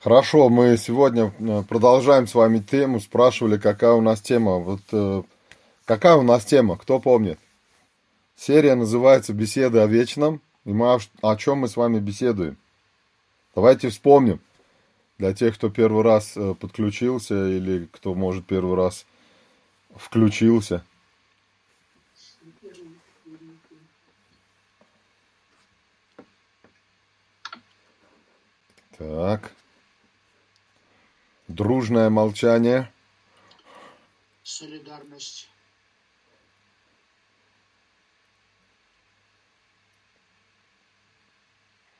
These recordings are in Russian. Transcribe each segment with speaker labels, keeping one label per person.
Speaker 1: Хорошо, мы сегодня э, продолжаем с вами тему. Спрашивали, какая у нас тема. Вот э, какая у нас тема, кто помнит? Серия называется «Беседы о вечном». И мы о, чем мы с вами беседуем? Давайте вспомним. Для тех, кто первый раз э, подключился или кто, может, первый раз включился. Так. Дружное молчание.
Speaker 2: Солидарность.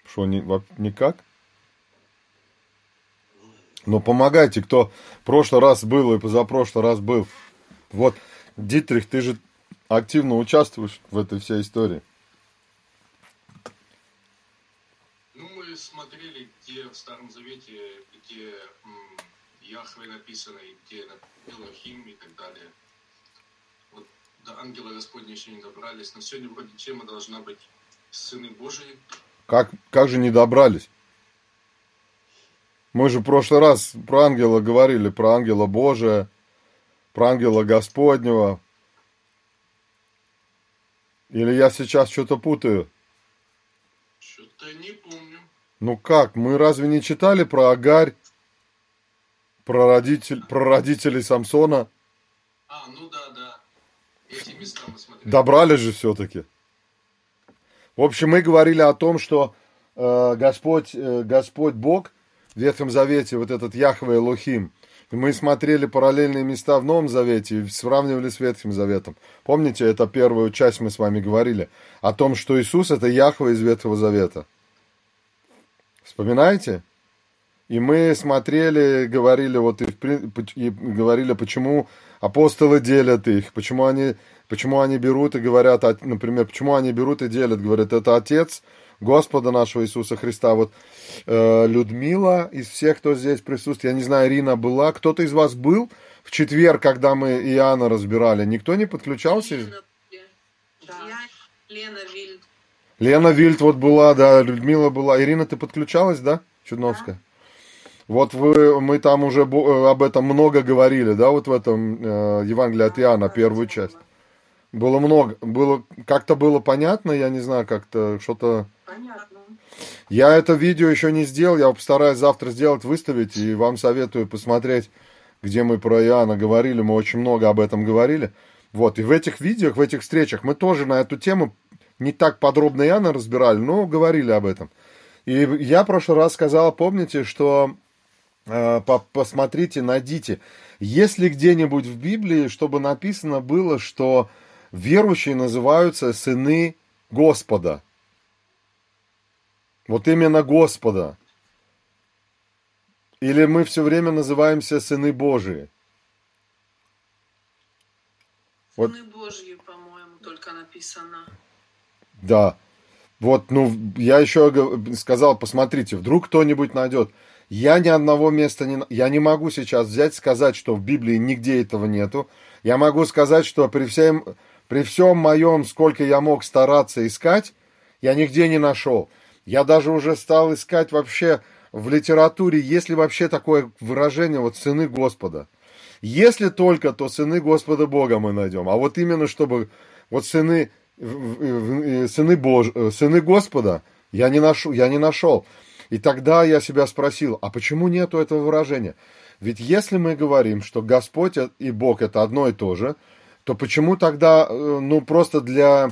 Speaker 1: Что, ни, никак? Ну, помогайте, кто в прошлый раз был и позапрошлый раз был. Вот, Дитрих, ты же активно участвуешь в этой всей истории.
Speaker 3: Ну, мы смотрели, где в Старом Завете, где Яхве написано, и где Элохим и так далее. Вот до ангела Господня еще не добрались, но сегодня вроде тема должна быть Сыны Божии.
Speaker 1: Как, как же не добрались? Мы же в прошлый раз про ангела говорили, про ангела Божия, про ангела Господнего. Или я сейчас что-то путаю?
Speaker 3: Что-то не помню.
Speaker 1: Ну как, мы разве не читали про Агарь? Про, родитель, про родителей Самсона.
Speaker 3: А, ну да, да. Эти места мы смотрели.
Speaker 1: Добрались же все-таки. В общем, мы говорили о том, что э, Господь, э, Господь Бог в Ветхом Завете, вот этот Яхве Лохим, мы смотрели параллельные места в Новом Завете и сравнивали с Ветхим Заветом. Помните, это первую часть мы с вами говорили о том, что Иисус это Яхве из Ветхого Завета. Вспоминаете? И мы смотрели, говорили, вот и, и говорили, почему апостолы делят их, почему они, почему они берут и говорят, например, почему они берут и делят, говорят, это Отец Господа нашего Иисуса Христа. Вот э, Людмила из всех, кто здесь присутствует, я не знаю, Ирина была, кто-то из вас был в четверг, когда мы Иоанна разбирали, никто не подключался? Лена,
Speaker 4: да. Лена Вильд.
Speaker 1: Лена Вильд вот была, да, Людмила была. Ирина, ты подключалась, да, Чудновская? Да. Вот вы, мы там уже э, об этом много говорили, да, вот в этом э, Евангелии от Иоанна, первую часть. Было много, было, как-то было понятно, я не знаю, как-то что-то...
Speaker 4: Понятно.
Speaker 1: Я это видео еще не сделал, я постараюсь завтра сделать, выставить, и вам советую посмотреть, где мы про Иоанна говорили, мы очень много об этом говорили. Вот, и в этих видео, в этих встречах мы тоже на эту тему не так подробно Иоанна разбирали, но говорили об этом. И я в прошлый раз сказал, помните, что посмотрите, найдите. Если где-нибудь в Библии, чтобы написано было, что верующие называются сыны Господа. Вот именно Господа. Или мы все время называемся сыны Божии?
Speaker 4: Сыны вот. Божьи, по-моему, только написано.
Speaker 1: Да. Вот, ну, я еще сказал, посмотрите, вдруг кто-нибудь найдет. Я ни одного места не... Я не могу сейчас взять сказать, что в Библии нигде этого нету. Я могу сказать, что при всем, при всем моем, сколько я мог стараться искать, я нигде не нашел. Я даже уже стал искать вообще в литературе, есть ли вообще такое выражение, вот «сыны Господа». Если только, то «сыны Господа Бога» мы найдем. А вот именно, чтобы вот «сыны, сыны, Бож... сыны Господа» я не, нашел, я не нашел. И тогда я себя спросил, а почему нету этого выражения? Ведь если мы говорим, что Господь и Бог это одно и то же, то почему тогда, э, ну просто для,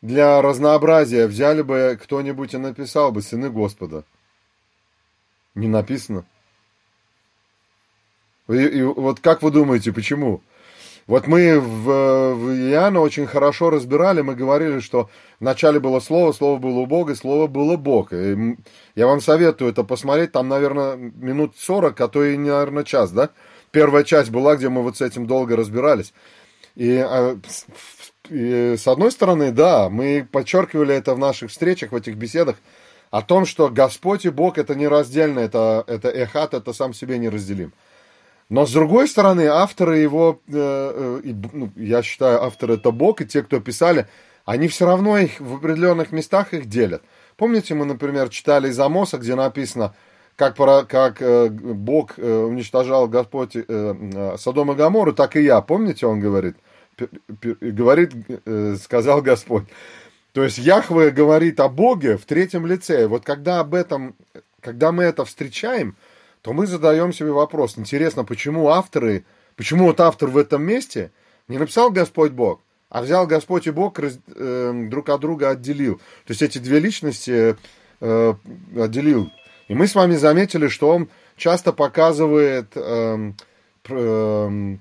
Speaker 1: для разнообразия взяли бы кто-нибудь и написал бы «Сыны Господа»? Не написано. И, и вот как вы думаете, почему? Вот мы в, в Иоанна очень хорошо разбирали, мы говорили, что вначале было слово, слово было у Бога, слово было Бог. И я вам советую это посмотреть, там, наверное, минут 40, а то и, наверное, час, да? Первая часть была, где мы вот с этим долго разбирались. И, а, и с одной стороны, да, мы подчеркивали это в наших встречах, в этих беседах, о том, что Господь и Бог это нераздельно, это, это эхат, это сам себе неразделим. Но с другой стороны, авторы его, э, э, ну, я считаю, авторы это Бог, и те, кто писали, они все равно их в определенных местах их делят. Помните, мы, например, читали из Амоса, где написано, как, как э, Бог э, уничтожал Господь э, Содом и Гамору, так и я. Помните, он говорит? Говорит, сказал Господь. То есть Яхве говорит о Боге в третьем лице. Вот когда об этом, когда мы это встречаем, то мы задаем себе вопрос. Интересно, почему авторы, почему вот автор в этом месте не написал Господь Бог, а взял Господь и Бог раз, э, друг от друга отделил. То есть эти две личности э, отделил. И мы с вами заметили, что он часто показывает э, э,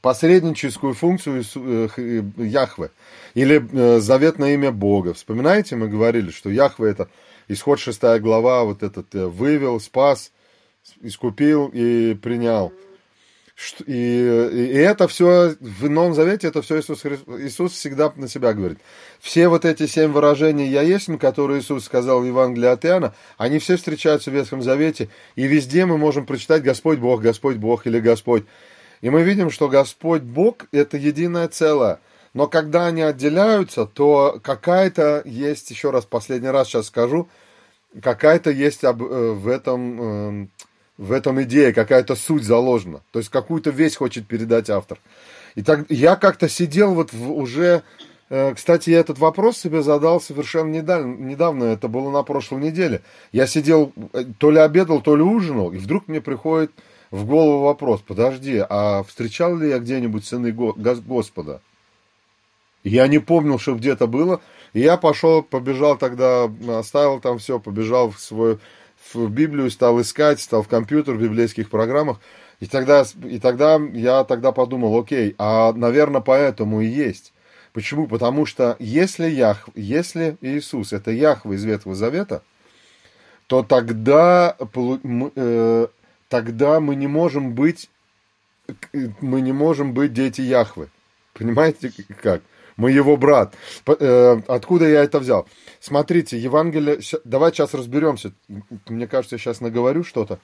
Speaker 1: посредническую функцию э, Яхве или э, заветное имя Бога. Вспоминаете, мы говорили, что Яхве это исход 6 глава, вот этот э, вывел, спас, искупил и принял. И, и это все в Новом Завете, это все Иисус, Иисус всегда на себя говорит. Все вот эти семь выражений «Я есть», которые Иисус сказал в Евангелии от Иоанна, они все встречаются в Ветхом Завете, и везде мы можем прочитать «Господь Бог», «Господь Бог» или «Господь». И мы видим, что Господь Бог – это единое целое. Но когда они отделяются, то какая-то есть, еще раз, последний раз сейчас скажу, какая-то есть об, э, в этом э, в этом идея, какая-то суть заложена. То есть какую-то вещь хочет передать автор. И так я как-то сидел вот в, уже... Э, кстати, я этот вопрос себе задал совершенно недавно, недавно, это было на прошлой неделе. Я сидел, э, то ли обедал, то ли ужинал, и вдруг мне приходит в голову вопрос, подожди, а встречал ли я где-нибудь сыны Господа? Я не помнил, что где-то было. И я пошел, побежал тогда, оставил там все, побежал в свой в Библию, стал искать, стал в компьютер, в библейских программах. И тогда, и тогда я тогда подумал, окей, а, наверное, поэтому и есть. Почему? Потому что если, Ях, если Иисус – это Яхва из Ветхого Завета, то тогда, э, тогда мы не можем быть мы не можем быть дети Яхвы. Понимаете как? Мы его брат. Э, откуда я это взял? Смотрите, Евангелие... Давайте сейчас разберемся. Мне кажется, я сейчас наговорю что-то,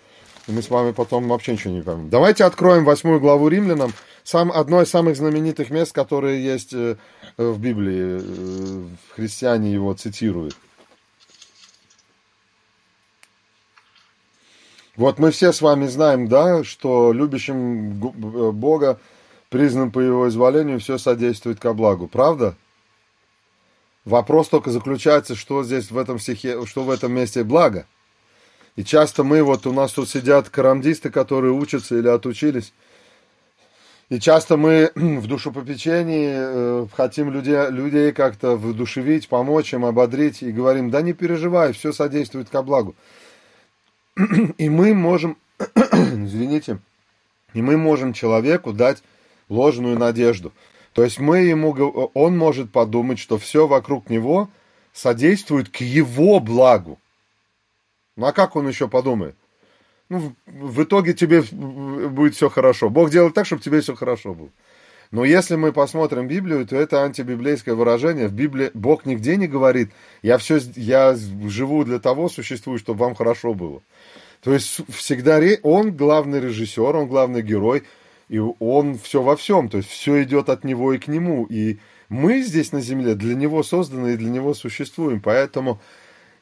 Speaker 1: мы с вами потом вообще ничего не поймем. Давайте откроем восьмую главу римлянам. Сам, одно из самых знаменитых мест, которые есть э, в Библии. Э, христиане его цитируют. Вот мы все с вами знаем, да, что любящим Бога признан по его изволению, все содействует ко благу. Правда? Вопрос только заключается, что здесь в этом стихе, что в этом месте благо. И часто мы, вот у нас тут сидят карамдисты, которые учатся или отучились, и часто мы в душепопечении э, хотим людей, людей как-то вдушевить, помочь им, ободрить, и говорим, да не переживай, все содействует ко благу. И мы можем, извините, и мы можем человеку дать ложную надежду. То есть мы ему, он может подумать, что все вокруг него содействует к его благу. Ну а как он еще подумает? Ну, в итоге тебе будет все хорошо. Бог делает так, чтобы тебе все хорошо было. Но если мы посмотрим Библию, то это антибиблейское выражение. В Библии Бог нигде не говорит, я, все, я живу для того, существую, чтобы вам хорошо было. То есть всегда он главный режиссер, он главный герой – и он все во всем, то есть все идет от него и к нему. И мы здесь на земле для него созданы и для него существуем. Поэтому,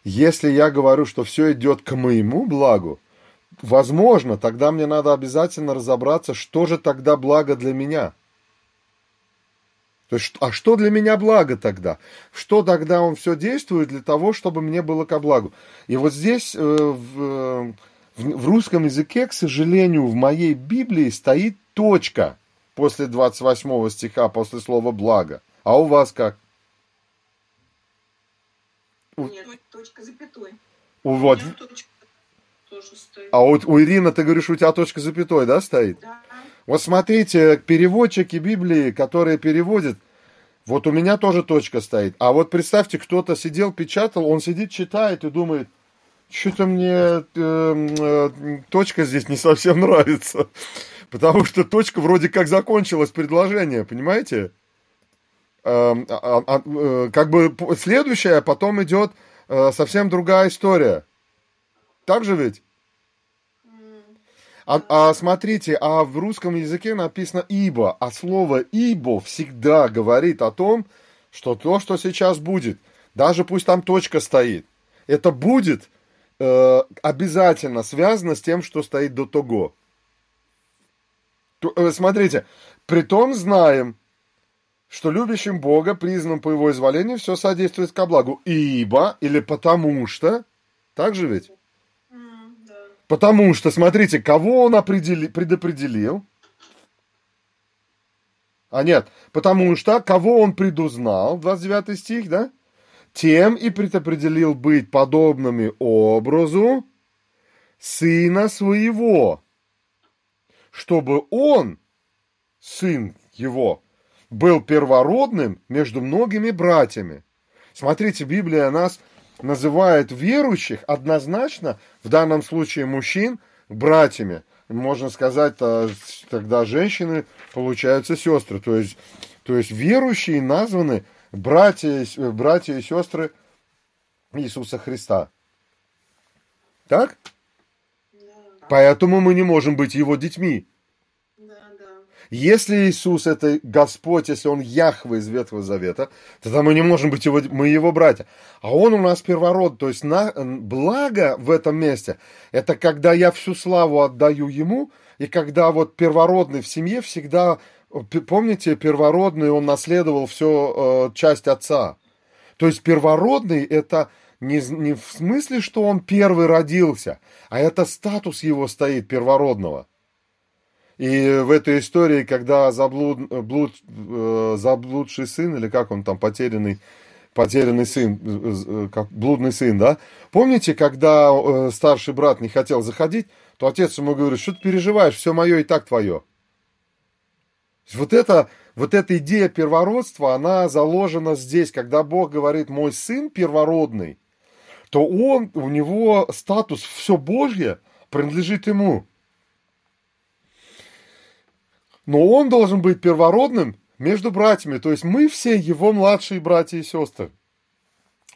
Speaker 1: если я говорю, что все идет к моему благу, возможно, тогда мне надо обязательно разобраться, что же тогда благо для меня. То есть, а что для меня благо тогда? Что тогда он все действует для того, чтобы мне было ко благу? И вот здесь э, в, в, в русском языке, к сожалению, в моей Библии стоит точка после 28 стиха, после слова «благо». А у вас как?
Speaker 4: Нет, точка запятой.
Speaker 1: У, вот. А вот у Ирины, ты говоришь, у тебя точка запятой, да, стоит? Да. Вот смотрите, переводчики Библии, которые переводят, вот у меня тоже точка стоит. А вот представьте, кто-то сидел, печатал, он сидит, читает и думает, что-то мне э, э, точка здесь не совсем нравится. Потому что точка вроде как закончилась предложение, понимаете? Эм, а, а, а, как бы следующая, потом идет э, совсем другая история. Так же ведь? А, а смотрите, а в русском языке написано «ибо», а слово «ибо» всегда говорит о том, что то, что сейчас будет, даже пусть там точка стоит, это будет э, обязательно связано с тем, что стоит до того. Э, смотрите, притом знаем, что любящим Бога, признанным по его изволению, все содействует ко благу. Ибо, или потому что, так же ведь? Потому что, смотрите, кого он определи, предопределил? А нет, потому что кого он предузнал, 29 стих, да? Тем и предопределил быть подобными образу сына своего, чтобы он, сын его, был первородным между многими братьями. Смотрите, Библия нас называет верующих однозначно, в данном случае мужчин, братьями. Можно сказать, а, тогда женщины получаются сестры. То есть, то есть верующие названы братья, братья и сестры Иисуса Христа. Так? Поэтому мы не можем быть его детьми. Если Иисус это Господь, если Он Яхва из Ветхого Завета, тогда мы не можем быть его, мы его братья. А Он у нас первород, то есть на, благо в этом месте, это когда я всю славу отдаю Ему, и когда вот первородный в семье всегда, помните, первородный, он наследовал всю э, часть отца. То есть первородный это не, не в смысле, что он первый родился, а это статус его стоит первородного. И в этой истории, когда заблуд, блуд, э, заблудший сын, или как он там, потерянный, потерянный сын, э, э, как блудный сын, да? Помните, когда старший брат не хотел заходить, то отец ему говорит, что ты переживаешь, все мое и так твое. Вот это, вот эта идея первородства, она заложена здесь, когда Бог говорит, мой сын первородный, то он, у него статус все Божье принадлежит ему. Но он должен быть первородным между братьями. То есть мы все его младшие братья и сестры.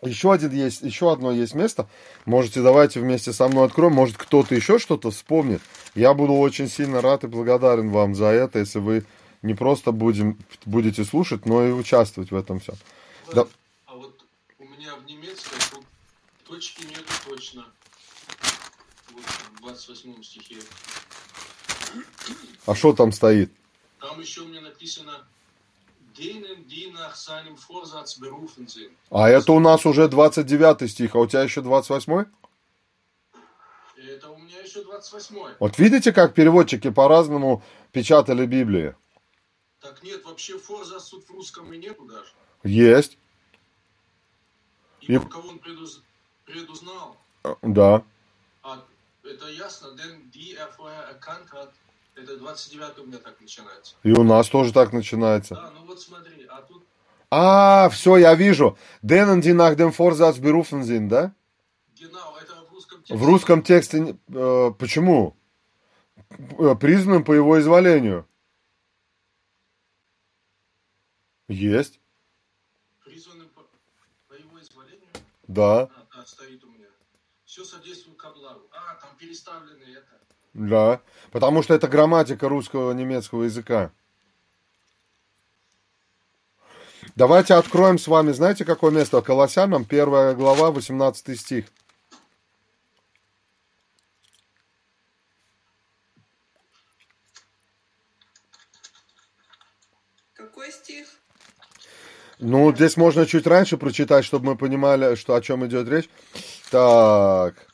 Speaker 1: Еще, один есть, еще одно есть место. Можете давайте вместе со мной откроем. Может кто-то еще что-то вспомнит. Я буду очень сильно рад и благодарен вам за это, если вы не просто будем, будете слушать, но и участвовать в этом всем.
Speaker 3: Да. А вот у меня в немецком точки нету точно. Вот в 28 стихе.
Speaker 1: А что там стоит?
Speaker 3: Там еще у меня написано denen, die nach seinem Vorsatz berufen sind.
Speaker 1: А это у нас уже 29 стих, а у тебя еще 28?
Speaker 3: Это у меня еще 28.
Speaker 1: Вот видите, как переводчики по-разному печатали Библию?
Speaker 3: Так нет, вообще форзац тут в русском и нету даже.
Speaker 1: Есть.
Speaker 3: И, и... кого он предуз... предузнал.
Speaker 1: Да.
Speaker 3: А это ясно, denn die er vorher erkannt hat, это 29 у меня так начинается.
Speaker 1: И у нас тоже так начинается.
Speaker 3: Да, ну вот смотри, а тут...
Speaker 1: А, все, я вижу. Denen, die nach dem Vorsatz berufen sind, да?
Speaker 3: Genau, это в русском тексте.
Speaker 1: В русском тексте... Э, почему? Э, признанным по его изволению. Есть.
Speaker 3: Призванным по, по его изволению?
Speaker 1: Да.
Speaker 3: А, да, стоит у меня. Все содействует ко благу. А, там переставлены это.
Speaker 1: Да, потому что это грамматика русского немецкого языка. Давайте откроем с вами, знаете, какое место? Колоссянам, первая глава, 18 стих.
Speaker 4: Какой стих?
Speaker 1: Ну, здесь можно чуть раньше прочитать, чтобы мы понимали, что, о чем идет речь. Так.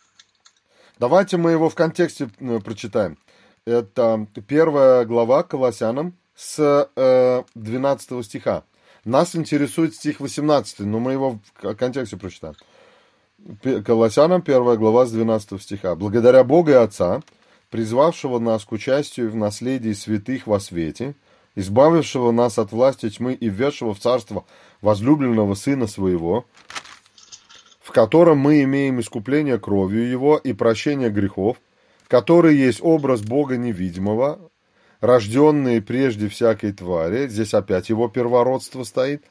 Speaker 1: Давайте мы его в контексте э, прочитаем. Это первая глава Колоссянам с э, 12 стиха. Нас интересует стих 18, но мы его в контексте прочитаем. Колоссянам, первая глава с 12 стиха. «Благодаря Бога и Отца, призвавшего нас к участию в наследии святых во свете, избавившего нас от власти тьмы и введшего в царство возлюбленного Сына Своего, в котором мы имеем искупление кровью Его и прощение грехов, который есть образ Бога невидимого, рожденный прежде всякой твари, здесь опять его первородство стоит,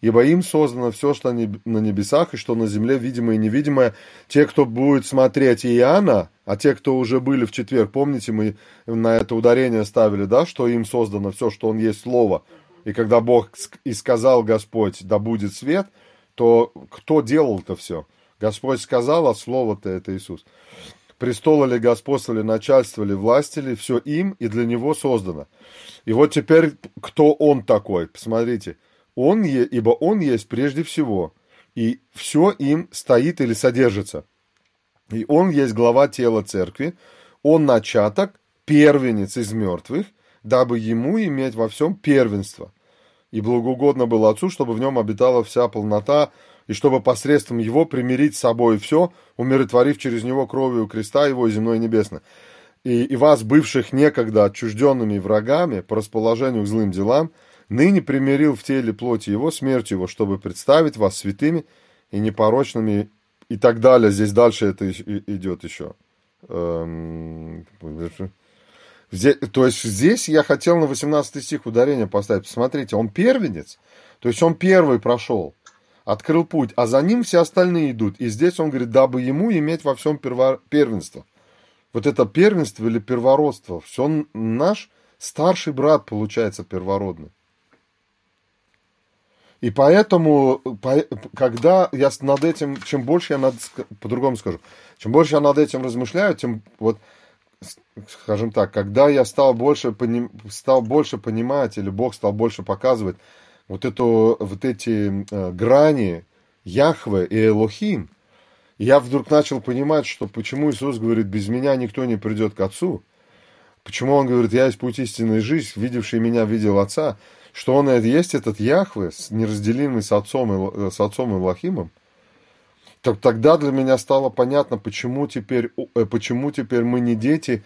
Speaker 1: ибо им создано все, что на небесах и что на земле, видимое и невидимое. Те, кто будет смотреть Иоанна, а те, кто уже были в четверг, помните, мы на это ударение ставили, да, что им создано все, что он есть Слово. И когда Бог и сказал Господь, да будет свет – то кто делал это все? Господь сказал, а слово-то это Иисус. Престола ли, господство ли, начальство ли, власти ли, все им и для него создано. И вот теперь, кто он такой? Посмотрите. Он, ибо он есть прежде всего, и все им стоит или содержится. И он есть глава тела церкви, он начаток, первенец из мертвых, дабы ему иметь во всем первенство. И благоугодно было Отцу, чтобы в нем обитала вся полнота, и чтобы посредством его примирить с собой все, умиротворив через него кровью креста его земной и небесное. И, и вас, бывших некогда отчужденными врагами по расположению к злым делам, ныне примирил в теле плоти его, смертью его, чтобы представить вас святыми и непорочными, и так далее. Здесь дальше это идет еще. Эм, то есть здесь я хотел на 18 стих ударение поставить. Посмотрите, он первенец, то есть он первый прошел открыл путь, а за ним все остальные идут. И здесь он говорит, дабы ему иметь во всем первенство. Вот это первенство или первородство, все наш старший брат получается первородный. И поэтому, когда я над этим, чем больше я над, по-другому скажу, чем больше я над этим размышляю, тем вот, скажем так, когда я стал больше, поним, стал больше понимать, или Бог стал больше показывать, вот, эту, вот эти э, грани Яхве и Элохим, я вдруг начал понимать, что почему Иисус говорит, без меня никто не придет к Отцу. Почему Он говорит, я есть путь истинной жизни, видевший меня видел Отца. Что Он это есть этот Яхве, неразделимый с Отцом, и, с Отцом Элохимом. Тогда для меня стало понятно, почему теперь, э, почему теперь мы не дети,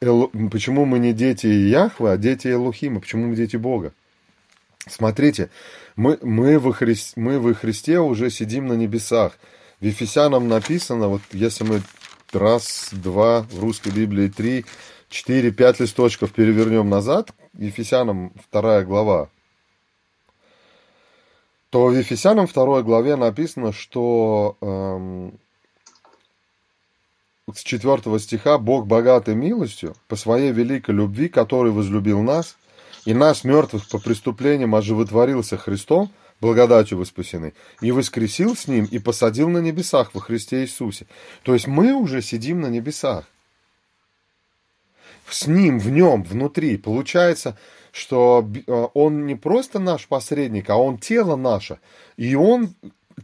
Speaker 1: почему мы не дети Яхве, а дети Элохима, почему мы дети Бога. Смотрите, мы, мы, во Христе, мы во Христе уже сидим на небесах. В Ефесянам написано, вот если мы раз, два, в русской Библии три, четыре, пять листочков перевернем назад, Ефесянам вторая глава, то в Ефесянам второй главе написано, что эм, с четвертого стиха «Бог богатый милостью по своей великой любви, который возлюбил нас, и нас, мертвых по преступлениям, оживотворился Христом, благодатью вы спасены, и воскресил с Ним, и посадил на небесах во Христе Иисусе. То есть мы уже сидим на небесах. С Ним, в Нем, внутри. Получается, что э, Он не просто наш посредник, а Он тело наше. И Он,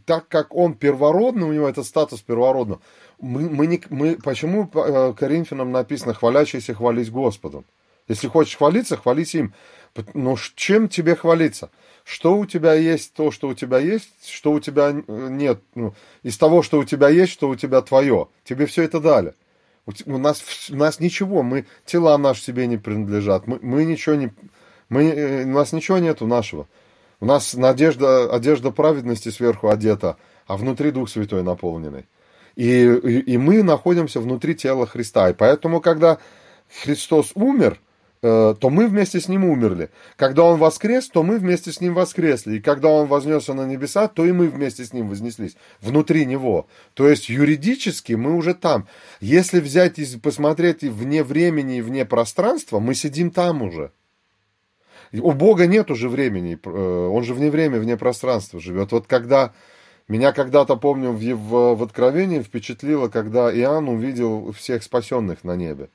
Speaker 1: так как Он первородный, у него это статус первородного, мы, мы, не, мы, почему э, Коринфянам написано «хвалящийся хвались Господом»? Если хочешь хвалиться, хвались им. Но чем тебе хвалиться? Что у тебя есть, то, что у тебя есть, что у тебя э, нет. Ну, из того, что у тебя есть, что у тебя твое. Тебе все это дали. У нас, у нас ничего, мы, тела наши себе не принадлежат. Мы, мы ничего не, мы, э, у нас ничего нету нашего. У нас надежда, одежда праведности сверху одета, а внутри Дух Святой наполненный. И, и, и мы находимся внутри тела Христа. И поэтому, когда Христос умер – Э, то мы вместе с ним умерли. Когда он воскрес, то мы вместе с ним воскресли. И когда он вознесся на небеса, то и мы вместе с ним вознеслись. Внутри него. То есть юридически мы уже там. Если взять и посмотреть вне времени и вне пространства, мы сидим там уже. У Бога нет уже времени. Э, он же вне времени, вне пространства живет. Вот когда... Меня когда-то, помню, в, в, в Откровении впечатлило, когда Иоанн увидел всех спасенных на небе.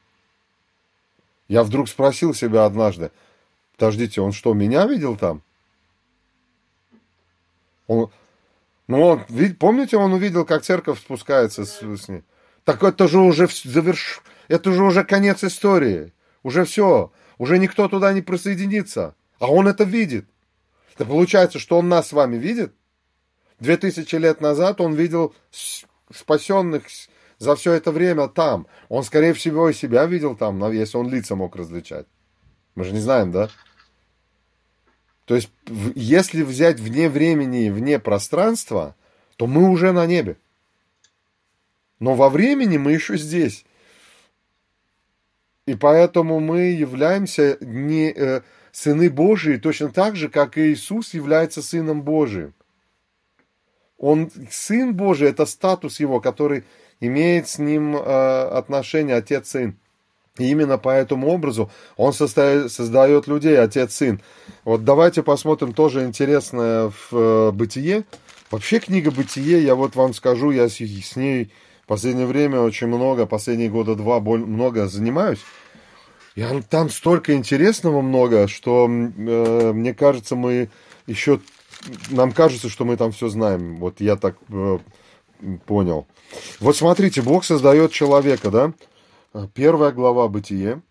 Speaker 1: Я вдруг спросил себя однажды, подождите, он что, меня видел там? Он, ну, он, помните, он увидел, как церковь спускается с, с ней? Так это же уже заверш... это же уже конец истории. Уже все. Уже никто туда не присоединится. А он это видит. Это получается, что он нас с вами видит? Две тысячи лет назад он видел спасенных за все это время там. Он, скорее всего, и себя видел там, если он лица мог различать. Мы же не знаем, да? То есть, если взять вне времени и вне пространства, то мы уже на небе. Но во времени мы еще здесь. И поэтому мы являемся не э, сыны Божии точно так же, как и Иисус является сыном Божиим. Он сын Божий, это статус его, который имеет с ним э, отношение отец-сын. И именно по этому образу он создает, создает людей, отец-сын. Вот давайте посмотрим тоже интересное в э, бытие, Вообще книга «Бытие», я вот вам скажу, я с, с ней последнее время очень много, последние года два много занимаюсь. И там столько интересного много, что э, мне кажется, мы еще... Нам кажется, что мы там все знаем. Вот я так э, понял. Вот смотрите, Бог создает человека, да? Первая глава Бытие,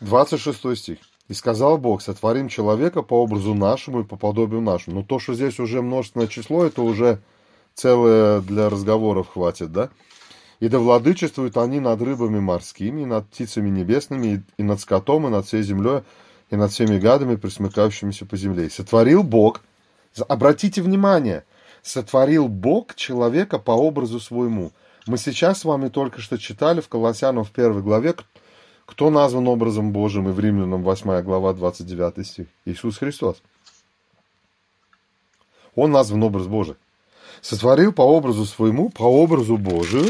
Speaker 1: 26 стих. «И сказал Бог, сотворим человека по образу нашему и по подобию нашему». Ну, то, что здесь уже множественное число, это уже целое для разговоров хватит, да? «И да владычествуют они над рыбами морскими, и над птицами небесными, и над скотом, и над всей землей, и над всеми гадами, присмыкающимися по земле. И сотворил Бог, обратите внимание, сотворил Бог человека по образу своему. Мы сейчас с вами только что читали в Колоссянам в первой главе, кто назван образом Божьим и в Римлянам 8 глава 29 стих? Иисус Христос. Он назван образ Божий. Сотворил по образу своему, по образу Божию,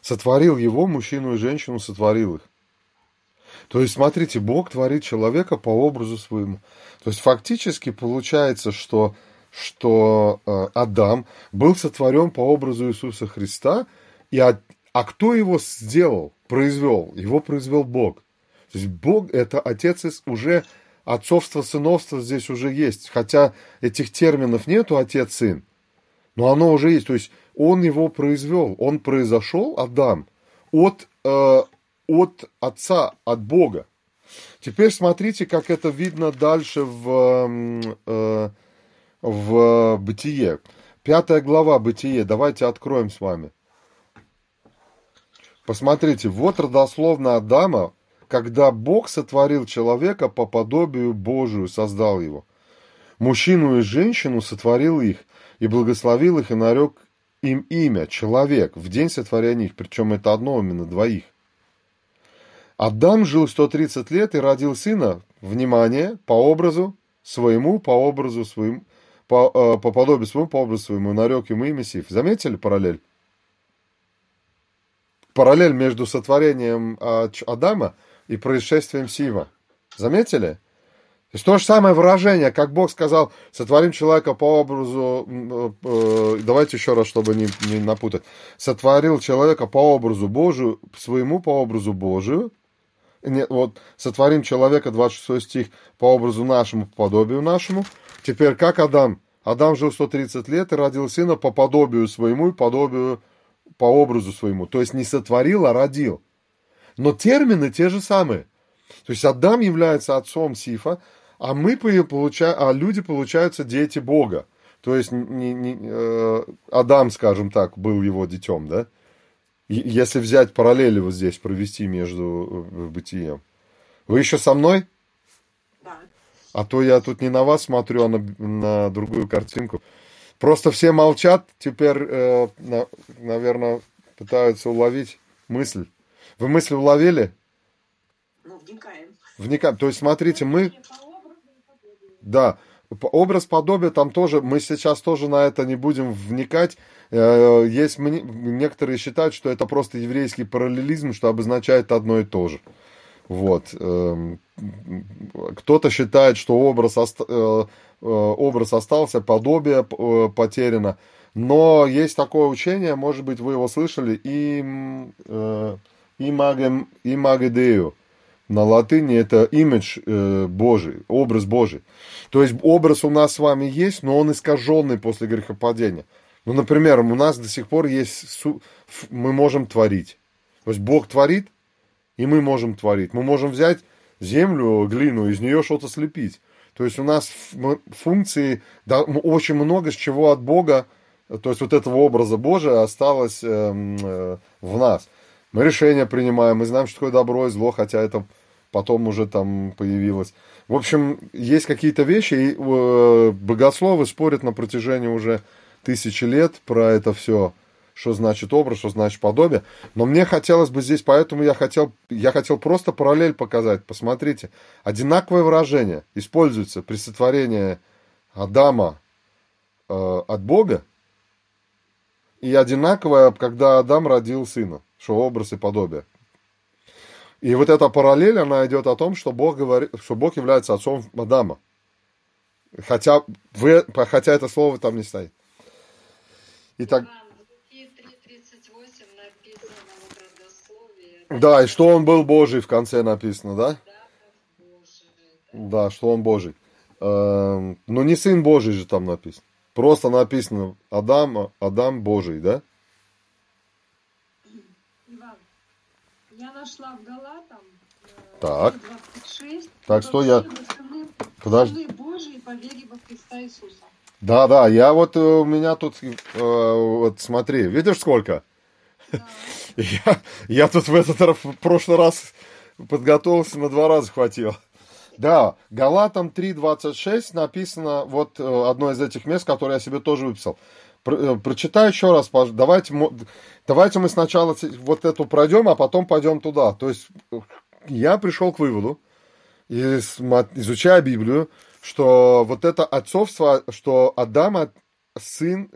Speaker 1: сотворил его, мужчину и женщину, сотворил их. То есть, смотрите, Бог творит человека по образу своему. То есть, фактически получается, что, что э, Адам был сотворен по образу Иисуса Христа, и от, а кто его сделал, произвел? Его произвел Бог. То есть Бог – это Отец уже отцовство, сыновство здесь уже есть. Хотя этих терминов нету Отец-Сын, но оно уже есть. То есть Он его произвел, Он произошел, Адам, от, э, от Отца, от Бога. Теперь смотрите, как это видно дальше в, э, в Бытие. Пятая глава Бытие. Давайте откроем с вами. Посмотрите, вот родословно Адама, когда Бог сотворил человека по подобию Божию, создал его. Мужчину и женщину сотворил их, и благословил их, и нарек им имя, человек, в день сотворения их, причем это одно именно, двоих. Адам жил 130 лет и родил сына, внимание, по образу своему, по образу своему, по, э, по подобию своему, по образу своему, нарек ему имя Сиф. Заметили параллель? параллель между сотворением а, Адама и происшествием Сива. Заметили? То есть то же самое выражение, как Бог сказал, сотворим человека по образу, э, э, давайте еще раз, чтобы не, не напутать, сотворил человека по образу Божию, своему по образу Божию, нет, вот, сотворим человека, 26 стих, по образу нашему, по подобию нашему. Теперь, как Адам? Адам жил 130 лет и родил сына по подобию своему и подобию по образу своему. То есть не сотворил, а родил. Но термины те же самые. То есть Адам является отцом Сифа, а мы получаем, а люди получаются дети Бога. То есть не, не, э, Адам, скажем так, был его детем, да? Если взять параллели вот здесь, провести между э, бытием. Вы еще со мной?
Speaker 4: Да.
Speaker 1: А то я тут не на вас смотрю, а на, на другую картинку. Просто все молчат, теперь, э, на, наверное, пытаются уловить мысль. Вы мысль уловили?
Speaker 4: Ну, вникаем.
Speaker 1: Вникаем. То есть, смотрите, мы... Да, образ подобия там тоже, мы сейчас тоже на это не будем вникать. Э, есть некоторые считают, что это просто еврейский параллелизм, что обозначает одно и то же. Вот. Эм, кто-то считает, что образ э, Э, образ остался, подобие потеряно. Но есть такое учение, может быть, вы его слышали, и, э, имагем, имагедею. На латыни это имидж Божий, образ Божий. То есть образ у нас с вами есть, но он искаженный после грехопадения. Ну, например, у нас до сих пор есть, мы можем творить. То есть Бог творит, и мы можем творить. Мы можем взять землю, глину, из нее что-то слепить. То есть у нас функции да, очень много с чего от Бога, то есть вот этого образа Божия осталось эм, э, в нас. Мы решения принимаем, мы знаем, что такое добро и зло, хотя это потом уже там появилось. В общем, есть какие-то вещи, и э, богословы спорят на протяжении уже тысячи лет про это все что значит образ, что значит подобие. Но мне хотелось бы здесь, поэтому я хотел, я хотел просто параллель показать. Посмотрите, одинаковое выражение используется при сотворении Адама э, от Бога, и одинаковое, когда Адам родил сына, что образ и подобие. И вот эта параллель, она идет о том, что Бог, говорит, что Бог является отцом Адама. Хотя, вы, хотя это слово там не стоит. Итак, да, и что он был Божий в конце написано, да? Да, что он Божий. Эм, но не сын Божий же там написано. Просто написано Адам, Адам Божий, да?
Speaker 2: Иван, я нашла в Галатам
Speaker 1: э, так. 26. Так, что я...
Speaker 2: Подожди. Божии по вере во Христа Иисуса.
Speaker 1: Да, да, я вот э, у меня тут, э, вот смотри, видишь сколько? Да. Я, я тут в этот в прошлый раз подготовился, на два раза хватило. Да, Галатам 3.26 написано вот э, одно из этих мест, которое я себе тоже выписал. Про, прочитай еще раз, давайте, давайте мы сначала вот эту пройдем, а потом пойдем туда. То есть я пришел к выводу, изучая Библию, что вот это отцовство, что Адам сын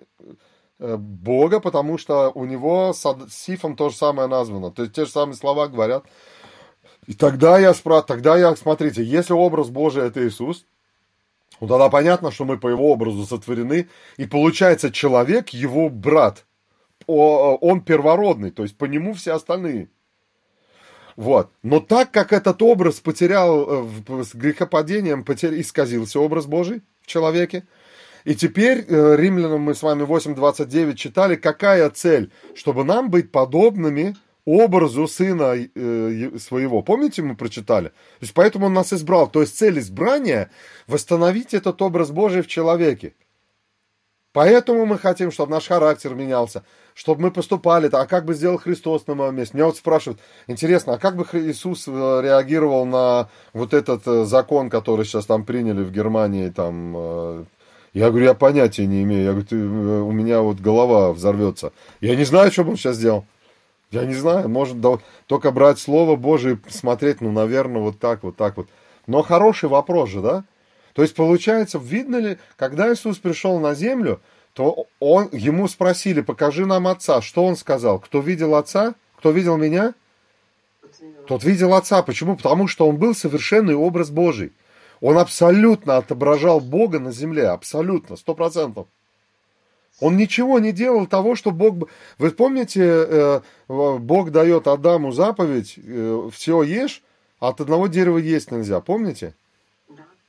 Speaker 1: э, Бога, потому что у него с Сифом то же самое названо. То есть те же самые слова говорят. И тогда я спрашиваю, тогда я, смотрите, если образ Божий это Иисус, ну тогда понятно, что мы по его образу сотворены, и получается человек, его брат, он первородный, то есть по нему все остальные. Вот. Но так как этот образ потерял, э, с грехопадением потерял, исказился образ Божий в человеке, и теперь э, римлянам мы с вами 8.29 читали, какая цель, чтобы нам быть подобными образу сына э, своего. Помните, мы прочитали? То есть поэтому он нас избрал. То есть цель избрания – восстановить этот образ Божий в человеке. Поэтому мы хотим, чтобы наш характер менялся, чтобы мы поступали, а как бы сделал Христос на моем месте? Меня вот спрашивают, интересно, а как бы Иисус э, реагировал на вот этот э, закон, который сейчас там приняли в Германии, там, э, я говорю, я понятия не имею, я говорю, ты, у меня вот голова взорвется. Я не знаю, что бы он сейчас сделал. Я не знаю, может да, только брать Слово Божие и смотреть, ну, наверное, вот так, вот так вот. Но хороший вопрос же, да? То есть, получается, видно ли, когда Иисус пришел на землю, то он, ему спросили, покажи нам Отца. Что он сказал? Кто видел Отца? Кто видел меня? Тот видел Отца. Почему? Потому что он был совершенный образ Божий. Он абсолютно отображал Бога на земле. Абсолютно, сто процентов. Он ничего не делал того, что Бог... Вы помните, э, Бог дает Адаму заповедь, э, все ешь, а от одного дерева есть нельзя. Помните?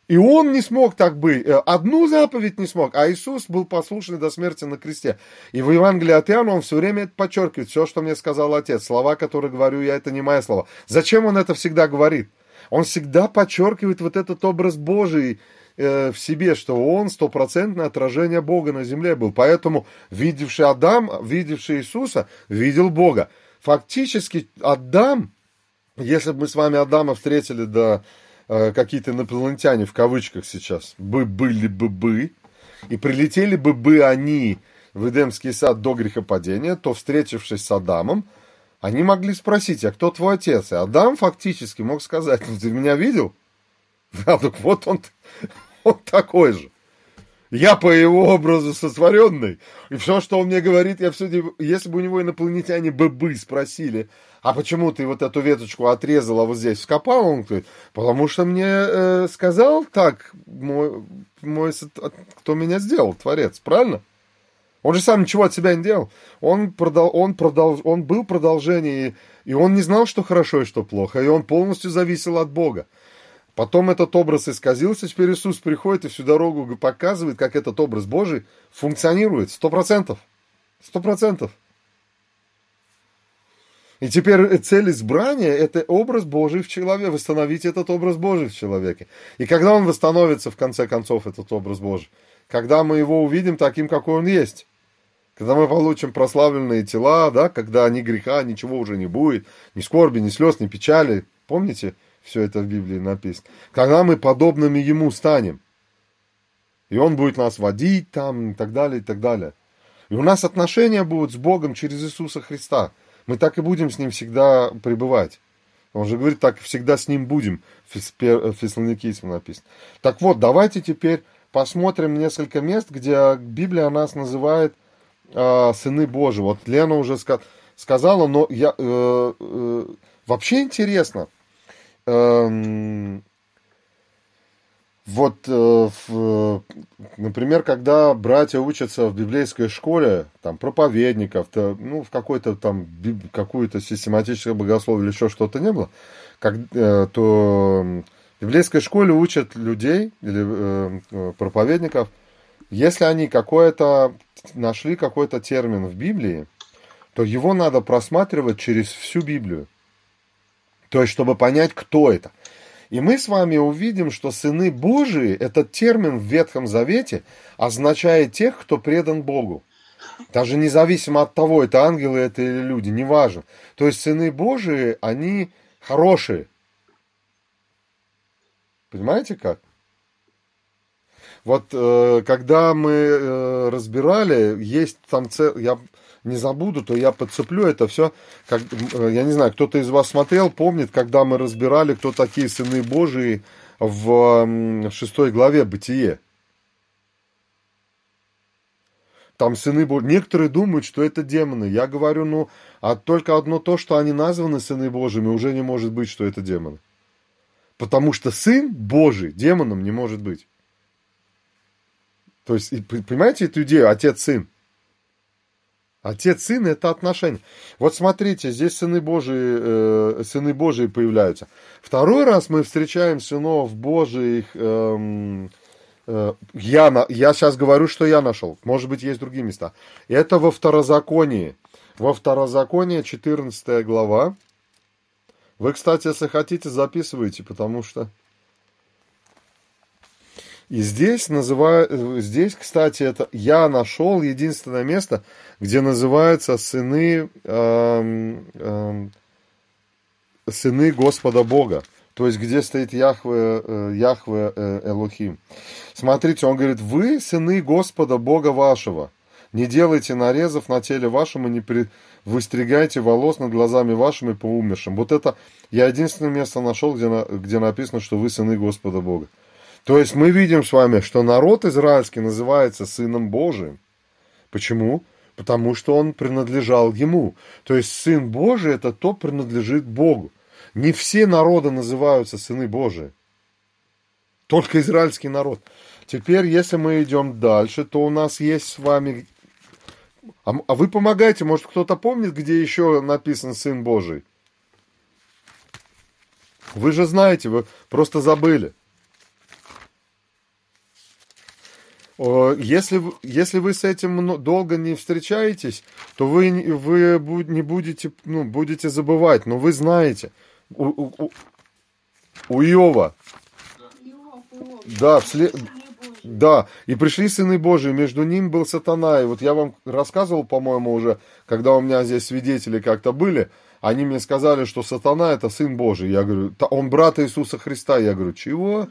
Speaker 1: И он не смог так быть. Э, одну заповедь не смог, а Иисус был послушный до смерти на кресте. И в Евангелии от Иоанна он все время это подчеркивает. Все, что мне сказал Отец, слова, которые говорю я, это не мои слова. Зачем он это всегда говорит? Он всегда подчеркивает вот этот образ Божий э, в себе, что он стопроцентное отражение Бога на земле был. Поэтому видевший Адам, видевший Иисуса, видел Бога. Фактически Адам, если бы мы с вами Адама встретили до Э, какие-то инопланетяне в кавычках сейчас бы были бы бы, и прилетели бы бы они в Эдемский сад до грехопадения, то, встретившись с Адамом, они могли спросить, а кто твой отец? И Адам фактически мог сказать, ну ты меня видел? Да, так вот он, он такой же. Я по его образу сотворенный. И все, что он мне говорит, я все... Если бы у него инопланетяне бы спросили, а почему ты вот эту веточку отрезал, а вот здесь вскопал? Он говорит, потому что мне э, сказал так мой, мой, кто меня сделал, Творец, правильно? Он же сам ничего от себя не делал. Он, продал, он, продал, он был продолжение, и он не знал, что хорошо и что плохо, и он полностью зависел от Бога. Потом этот образ исказился, теперь Иисус приходит и всю дорогу показывает, как этот образ Божий функционирует. Сто процентов. Сто процентов. И теперь цель избрания – это образ Божий в человеке, восстановить этот образ Божий в человеке. И когда он восстановится, в конце концов, этот образ Божий? Когда мы его увидим таким, какой он есть. Когда мы получим прославленные тела, да, когда ни греха, ничего уже не будет, ни скорби, ни слез, ни печали. Помните, все это в Библии написано. Когда мы подобными ему станем. И он будет нас водить там и так далее, и так далее. И у нас отношения будут с Богом через Иисуса Христа – мы так и будем с ним всегда пребывать. Он же говорит, так всегда с ним будем. В Фессалоникийцам написано. Так вот, давайте теперь посмотрим несколько мест, где Библия нас называет э, сыны Божьи. Вот Лена уже ска- сказала, но я, э, э, вообще интересно. Э, Вот, э, в, например, когда братья учатся в библейской школе, там, проповедников, то, ну, в какой-то там, какую-то систематическое богословие или еще что-то не было, как, э, то в библейской школе учат людей или э, проповедников, если они какое-то, нашли какой-то термин в Библии, то его надо просматривать через всю Библию. То есть, чтобы понять, кто это. И мы с вами увидим, что сыны Божии, этот термин в Ветхом Завете означает тех, кто предан Богу. Даже независимо от того, это ангелы это или люди, неважно. То есть сыны Божии, они хорошие. Понимаете как? Вот э, когда мы э, разбирали, есть там цел... я не забуду, то я подцеплю это все. Как, э, я не знаю, кто-то из вас смотрел, помнит, когда мы разбирали, кто такие сыны Божии в шестой главе Бытие. Там сыны Божьи. Некоторые думают, что это демоны. Я говорю, ну, а только одно то, что они названы сыны Божьими, уже не может быть, что это демоны. Потому что сын Божий демоном не может быть. То есть, понимаете эту идею, отец-сын? Отец-сын – это отношения. Вот смотрите, здесь сыны Божии, э, сыны Божии появляются. Второй раз мы встречаем сынов Божиих. Э, э, я, я сейчас говорю, что я нашел. Может быть, есть другие места. Это во Второзаконии. Во Второзаконии, 14 глава. Вы, кстати, если хотите, записывайте, потому что и здесь, называю, здесь, кстати, это я нашел единственное место, где называются сыны, эм, эм, сыны Господа Бога. То есть, где стоит Яхве, э, Яхве э, Элохим. Смотрите, он говорит, вы сыны Господа Бога вашего. Не делайте нарезов на теле вашем и не при... выстригайте волос над глазами вашими по умершим. Вот это я единственное место нашел, где, на... где написано, что вы сыны Господа Бога. То есть мы видим с вами, что народ израильский называется Сыном Божиим. Почему? Потому что он принадлежал ему. То есть Сын Божий это то принадлежит Богу. Не все народы называются Сыны Божии. Только израильский народ. Теперь, если мы идем дальше, то у нас есть с вами... А, а вы помогаете, может кто-то помнит, где еще написан Сын Божий? Вы же знаете, вы просто забыли. Если, если вы с этим долго не встречаетесь, то вы, вы не будете, ну, будете забывать, но вы знаете. У, у, у Иова. Да, вслед... да, и пришли сыны Божии, между ним был сатана. И вот я вам рассказывал, по-моему, уже, когда у меня здесь свидетели как-то были, они мне сказали, что сатана это сын Божий. Я говорю, он брат Иисуса Христа. Я говорю, чего?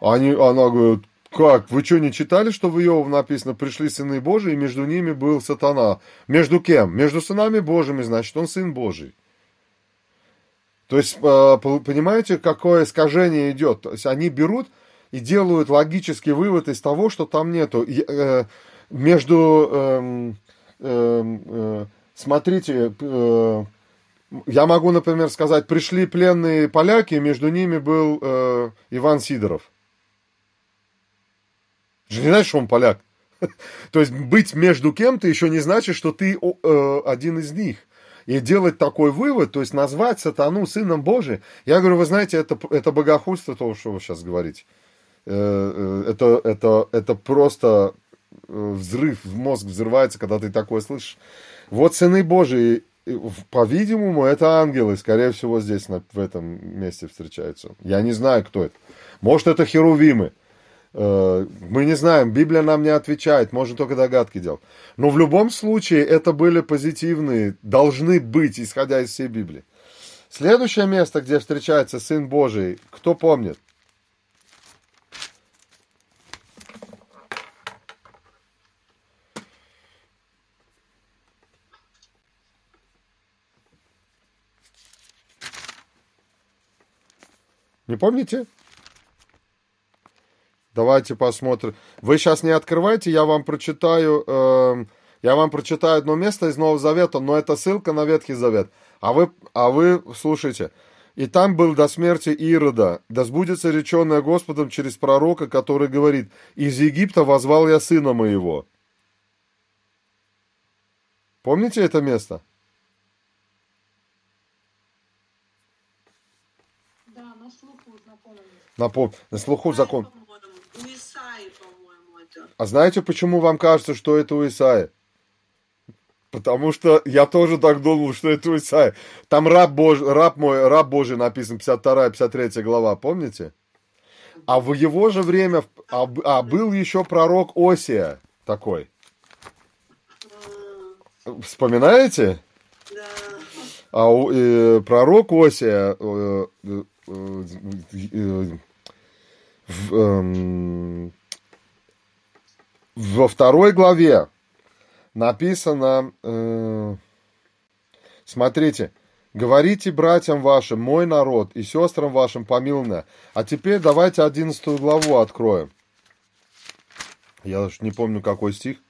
Speaker 1: Они, она говорит, как? Вы что, не читали, что в Иов написано, пришли сыны Божии, и между ними был сатана? Между кем? Между сынами Божьими, значит, он сын Божий. То есть, э, понимаете, какое искажение идет? То есть, они берут и делают логический вывод из того, что там нету. Э, между, эм, эм, э, смотрите, я могу, например, сказать, пришли пленные поляки, между ними был Иван Сидоров. Же не знаешь, что он поляк. То есть быть между кем-то еще не значит, что ты э, один из них. И делать такой вывод, то есть назвать сатану сыном Божиим, я говорю, вы знаете, это, это богохульство, то, что вы сейчас говорите. Э, э, это, это, это просто э, взрыв, мозг взрывается, когда ты такое слышишь. Вот сыны Божии, по-видимому, это ангелы, скорее всего, здесь, в этом месте встречаются. Я не знаю, кто это. Может, это херувимы. Э, мы не знаем, Библия нам не отвечает, можно только догадки делать. Но в любом случае это были позитивные, должны быть, исходя из всей Библии. Следующее место, где встречается Сын Божий, кто помнит? Не помните? Давайте посмотрим. Вы сейчас не открывайте, я вам прочитаю, э, я вам прочитаю одно место из Нового Завета, но это ссылка на Ветхий Завет. А вы, а вы слушайте, И там был до смерти Ирода. Да сбудется реченное Господом через пророка, который говорит, «Из Египта возвал я сына моего». Помните это место?
Speaker 2: Да, на слуху знакомый.
Speaker 1: Напом... На слуху закон
Speaker 4: У Исаи, по-моему, это.
Speaker 1: А знаете, почему вам кажется, что это у Исаия? Потому что я тоже так думал, что это у Исаия. Там раб, Бож... раб мой, раб Божий написан, 52-53 глава, помните? А в его же время, а, а был еще пророк Осия такой. Вспоминаете?
Speaker 4: Да.
Speaker 1: А у- э, пророк Осия э, э, э, э, в, во второй главе написано, э, смотрите, говорите братьям вашим, мой народ, и сестрам вашим помилное. А теперь давайте одиннадцатую главу откроем. Я даже не помню, какой стих.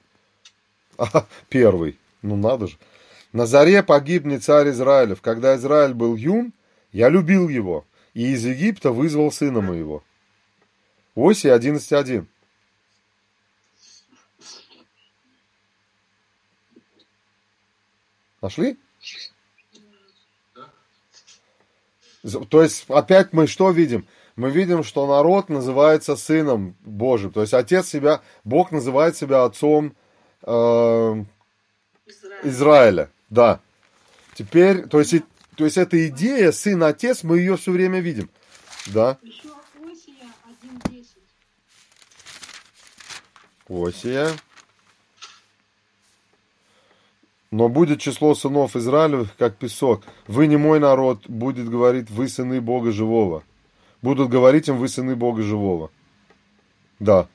Speaker 1: А, первый. Ну надо же. На заре погиб не царь Израилев. Когда Израиль был юн, я любил его, и из Египта вызвал сына моего. Оси 11.1. Нашли? То есть, опять мы что видим? Мы видим, что народ называется сыном Божьим. То есть, отец себя, Бог называет себя отцом э,
Speaker 4: Израиль.
Speaker 1: Израиля. Да. Теперь, то есть, то есть, эта идея сын-отец, мы ее все время видим. Да.
Speaker 2: Еще Осия 1.10.
Speaker 1: Осия. Но будет число сынов Израилевых, как песок. Вы не мой народ, будет говорить, вы сыны Бога живого. Будут говорить им, вы сыны Бога живого. Да.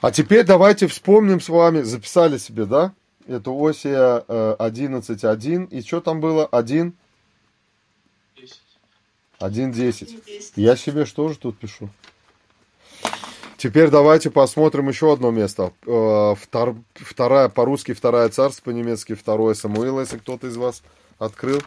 Speaker 1: А теперь давайте вспомним с вами, записали себе, да? Это Осия э, 11.1. И что там было? 1,
Speaker 3: 10.
Speaker 1: 1.10.
Speaker 4: Есть.
Speaker 1: Я себе что же тут пишу? Теперь давайте посмотрим еще одно место. Э, втор- вторая по-русски вторая царство, по-немецки второе Самуила, если кто-то из вас открыл.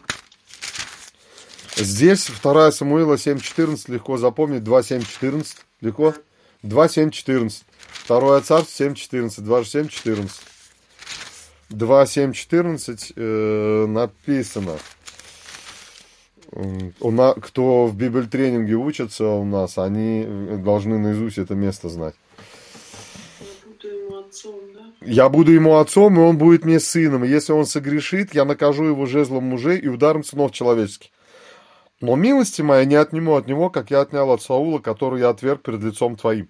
Speaker 1: Здесь вторая Самуила 7.14 легко запомнить, 2.7.14 легко. 2.7.14. Второе царство 7.14, 2.7.14. 2.7.14 э, написано. У на- кто в библиотренинге учится у нас, они э, должны наизусть это место знать.
Speaker 4: Я буду ему отцом, да?
Speaker 1: Я буду ему отцом, и он будет мне сыном. И если он согрешит, я накажу его жезлом мужей и ударом сынов человеческих. Но милости моя не отниму от него, как я отнял от Саула, который я отверг перед лицом твоим.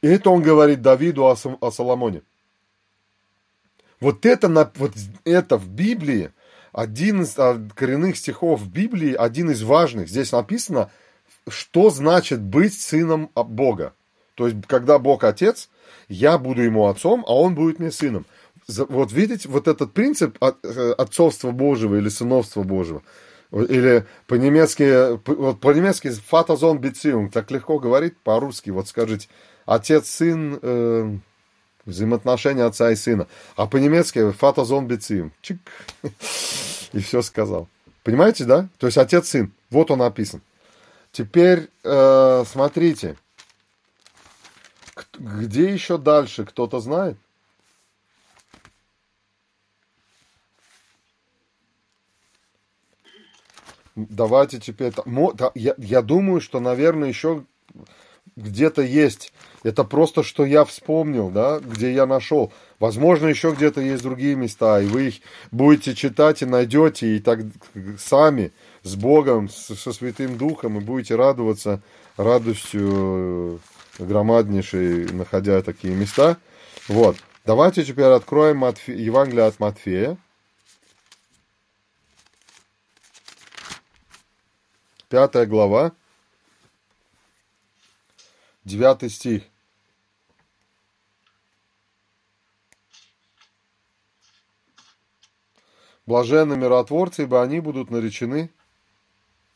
Speaker 1: И это он говорит Давиду о Соломоне. Вот это, на- вот это в Библии, один из а, коренных стихов Библии, один из важных. Здесь написано, что значит быть сыном Бога. То есть, когда Бог отец, я буду ему отцом, а он будет мне сыном. Вот видите, вот этот принцип э, отцовства Божьего или сыновства Божьего, или по-немецки, вот по-немецки фатазон бециум, так легко говорить, по-русски, вот скажите, отец-сын, э, взаимоотношения отца и сына. А по-немецки фатазон бециум. Чик. И все сказал. Понимаете, да? То есть отец-сын. Вот он написан. Теперь э, смотрите. Где еще дальше? Кто-то знает? Давайте теперь... Я, я думаю, что, наверное, еще где-то есть. Это просто, что я вспомнил, да, где я нашел. Возможно, еще где-то есть другие места, и вы их будете читать и найдете, и так сами с Богом, со Святым Духом, и будете радоваться радостью громаднейшей, находя такие места. Вот. Давайте теперь откроем Евангелие от Матфея. Пятая глава. Девятый стих. Блаженны миротворцы, ибо они будут наречены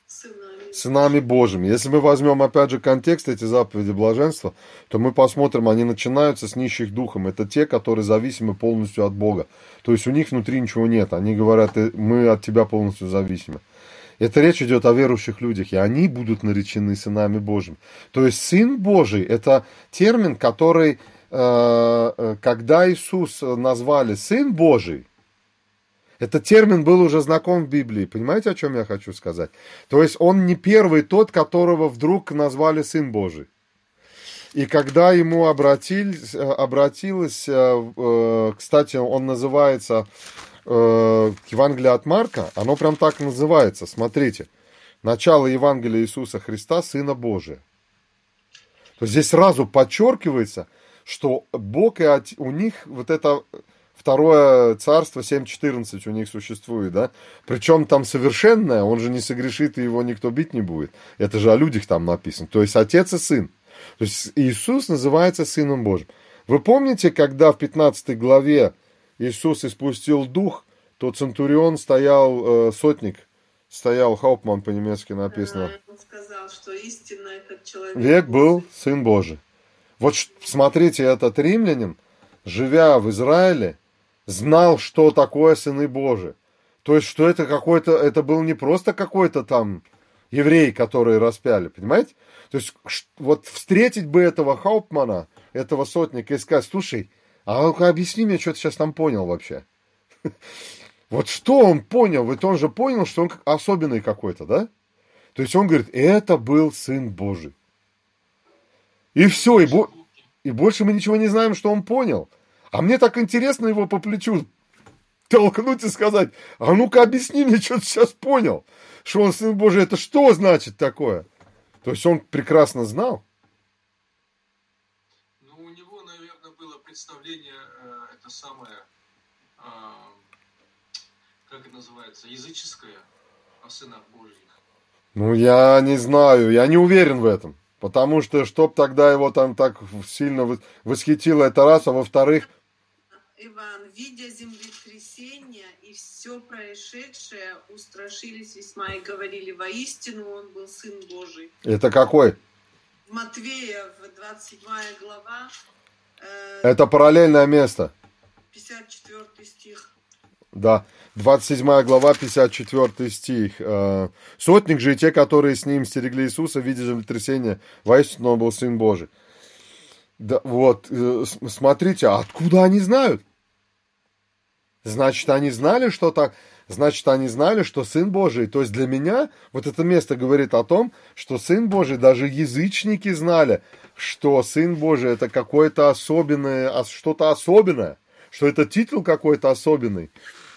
Speaker 4: Сынами
Speaker 1: сынами Божьими. Если мы возьмем, опять же, контекст эти заповеди блаженства, то мы посмотрим, они начинаются с нищих духом. Это те, которые зависимы полностью от Бога. То есть у них внутри ничего нет. Они говорят, «Э, мы от тебя полностью зависимы. Это речь идет о верующих людях, и они будут наречены сынами Божьими. То есть сын Божий – это термин, который, э, э, когда Иисус назвали сын Божий, этот термин был уже знаком в Библии. Понимаете, о чем я хочу сказать? То есть он не первый тот, которого вдруг назвали Сын Божий. И когда ему обратились, обратилась, кстати, он называется Евангелие от Марка, оно прям так называется. Смотрите, начало Евангелия Иисуса Христа, Сына Божия. То есть здесь сразу подчеркивается, что Бог и у них вот это второе царство 7.14 у них существует, да? Причем там совершенное, он же не согрешит, и его никто бить не будет. Это же о людях там написано. То есть отец и сын. То есть Иисус называется Сыном Божьим. Вы помните, когда в 15 главе Иисус испустил дух, то Центурион стоял, э, сотник, стоял, Хаупман по-немецки написано.
Speaker 4: он сказал, что истинно этот человек
Speaker 1: Век был Сын Божий. Вот смотрите, этот римлянин, живя в Израиле, знал, что такое сыны Божии. То есть, что это какой-то, это был не просто какой-то там еврей, который распяли, понимаете? То есть, вот встретить бы этого Хауптмана, этого сотника, и сказать, слушай, а ну-ка объясни мне, что ты сейчас там понял вообще. Вот что он понял? Ведь он же понял, что он особенный какой-то, да? То есть он говорит, это был Сын Божий. И все, и, бо... и больше мы ничего не знаем, что он понял. А мне так интересно его по плечу толкнуть и сказать, а ну-ка объясни мне, что ты сейчас понял, что он Сын Божий, это что значит такое? То есть он прекрасно знал.
Speaker 3: Ну, у него, наверное, было представление, э, это самое, э, как это называется, языческое о сынах Божьих.
Speaker 1: Ну, я не знаю, я не уверен в этом. Потому что, чтоб тогда его там так сильно восхитило, это раз, а во-вторых,
Speaker 4: Иван, видя землетрясение и все происшедшее, устрашились весьма и говорили, воистину он был Сын Божий.
Speaker 1: Это какой?
Speaker 4: В Матвея, в 27 глава.
Speaker 1: Это параллельное место.
Speaker 4: 54 стих.
Speaker 1: Да, 27 глава, 54 стих. Э, Сотник же и те, которые с ним стерегли Иисуса, видя землетрясение, воистину он был Сын Божий. Да, вот, э, смотрите, а откуда они знают? Значит, они знали, что так, значит, они знали, что Сын Божий. То есть для меня вот это место говорит о том, что Сын Божий, даже язычники знали, что Сын Божий это какое-то особенное, что-то особенное, что это титул какой-то особенный.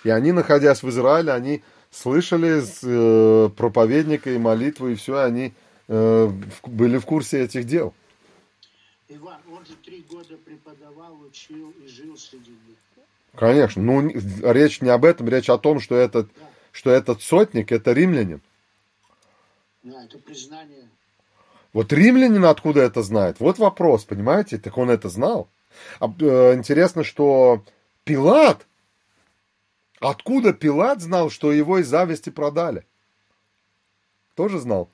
Speaker 1: И они, находясь в Израиле, они слышали э, проповедника и молитву, и все, они э, были в курсе этих дел.
Speaker 5: Иван, он же три года преподавал, учил и жил среди них.
Speaker 1: Конечно. Ну, речь не об этом, речь о том, что этот, да. что этот сотник, это римлянин.
Speaker 5: Да, это признание.
Speaker 1: Вот римлянин откуда это знает? Вот вопрос, понимаете? Так он это знал. А, э, интересно, что Пилат, откуда Пилат знал, что его из зависти продали? Тоже знал.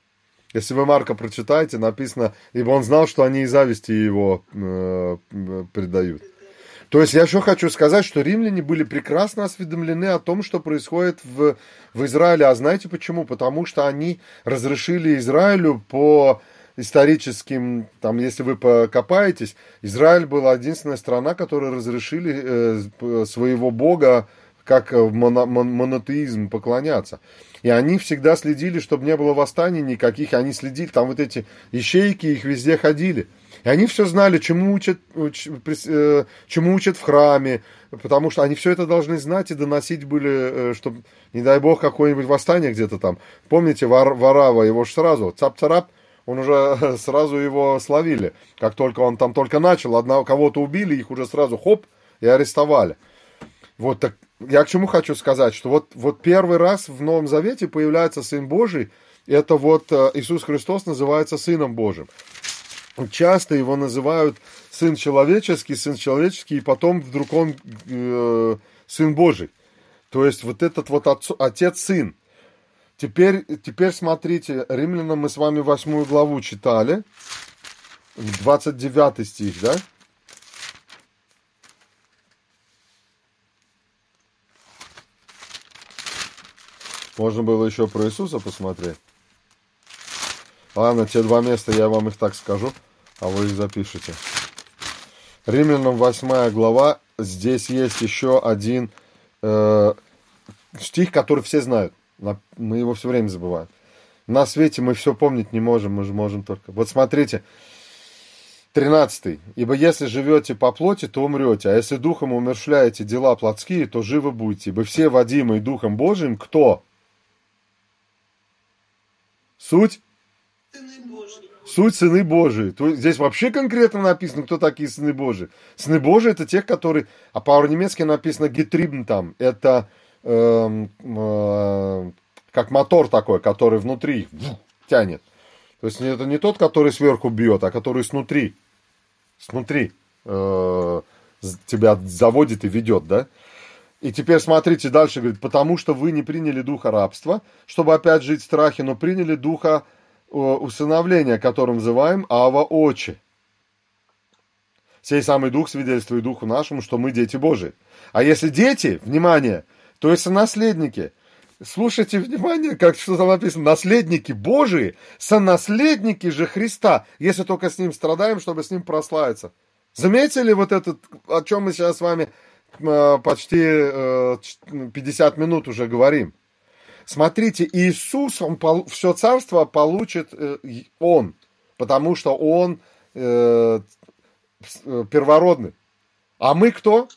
Speaker 1: Если вы Марка прочитаете, написано, ибо он знал, что они из зависти его э, предают. То есть я еще хочу сказать, что римляне были прекрасно осведомлены о том, что происходит в, в Израиле. А знаете почему? Потому что они разрешили Израилю по историческим, там, если вы покопаетесь, Израиль была единственная страна, которая разрешили э, своего бога как моно, монотеизм поклоняться. И они всегда следили, чтобы не было восстаний никаких, они следили, там вот эти ищейки их везде ходили. И они все знали, чему учат, уч, э, чему учат в храме, потому что они все это должны знать и доносить были, э, чтобы, не дай бог, какое-нибудь восстание где-то там. Помните, Вар, Варава, его же сразу, цап-царап, он уже сразу его словили. Как только он там только начал, одного, кого-то убили, их уже сразу хоп, и арестовали. Вот так я к чему хочу сказать, что вот, вот первый раз в Новом Завете появляется Сын Божий, это вот э, Иисус Христос называется Сыном Божьим часто его называют сын человеческий, сын человеческий, и потом вдруг он э, сын Божий. То есть вот этот вот отец-сын. Теперь, теперь смотрите, Римлянам мы с вами восьмую главу читали, 29 стих, да? Можно было еще про Иисуса посмотреть. Ладно, те два места, я вам их так скажу, а вы их запишите. Римлянам 8 глава, здесь есть еще один э, стих, который все знают. Мы его все время забываем. На свете мы все помнить не можем, мы же можем только... Вот смотрите, 13. «Ибо если живете по плоти, то умрете, а если духом умершляете дела плотские, то живы будете. Ибо все водимые Духом Божиим, кто? Суть? Суть сыны Божии. То есть здесь вообще конкретно написано, кто такие сыны Божии. Сыны Божии это тех, которые, а по-немецки написано гетрибн там. Это э, э, как мотор такой, который внутри тянет. То есть это не тот, который сверху бьет, а который снутри. Снутри э, тебя заводит и ведет, да? И теперь смотрите дальше, говорит, потому что вы не приняли духа рабства, чтобы опять жить в страхе, но приняли духа усыновления, которым называем Ава Очи. Сей самый дух свидетельствует духу нашему, что мы дети Божии. А если дети, внимание, то есть наследники. Слушайте внимание, как что там написано. Наследники Божии, сонаследники же Христа, если только с Ним страдаем, чтобы с Ним прославиться. Заметили вот этот, о чем мы сейчас с вами Э, почти 50 э, минут уже говорим. Смотрите, Иисус, он все царство получит э, он, потому что он первородный. А мы кто?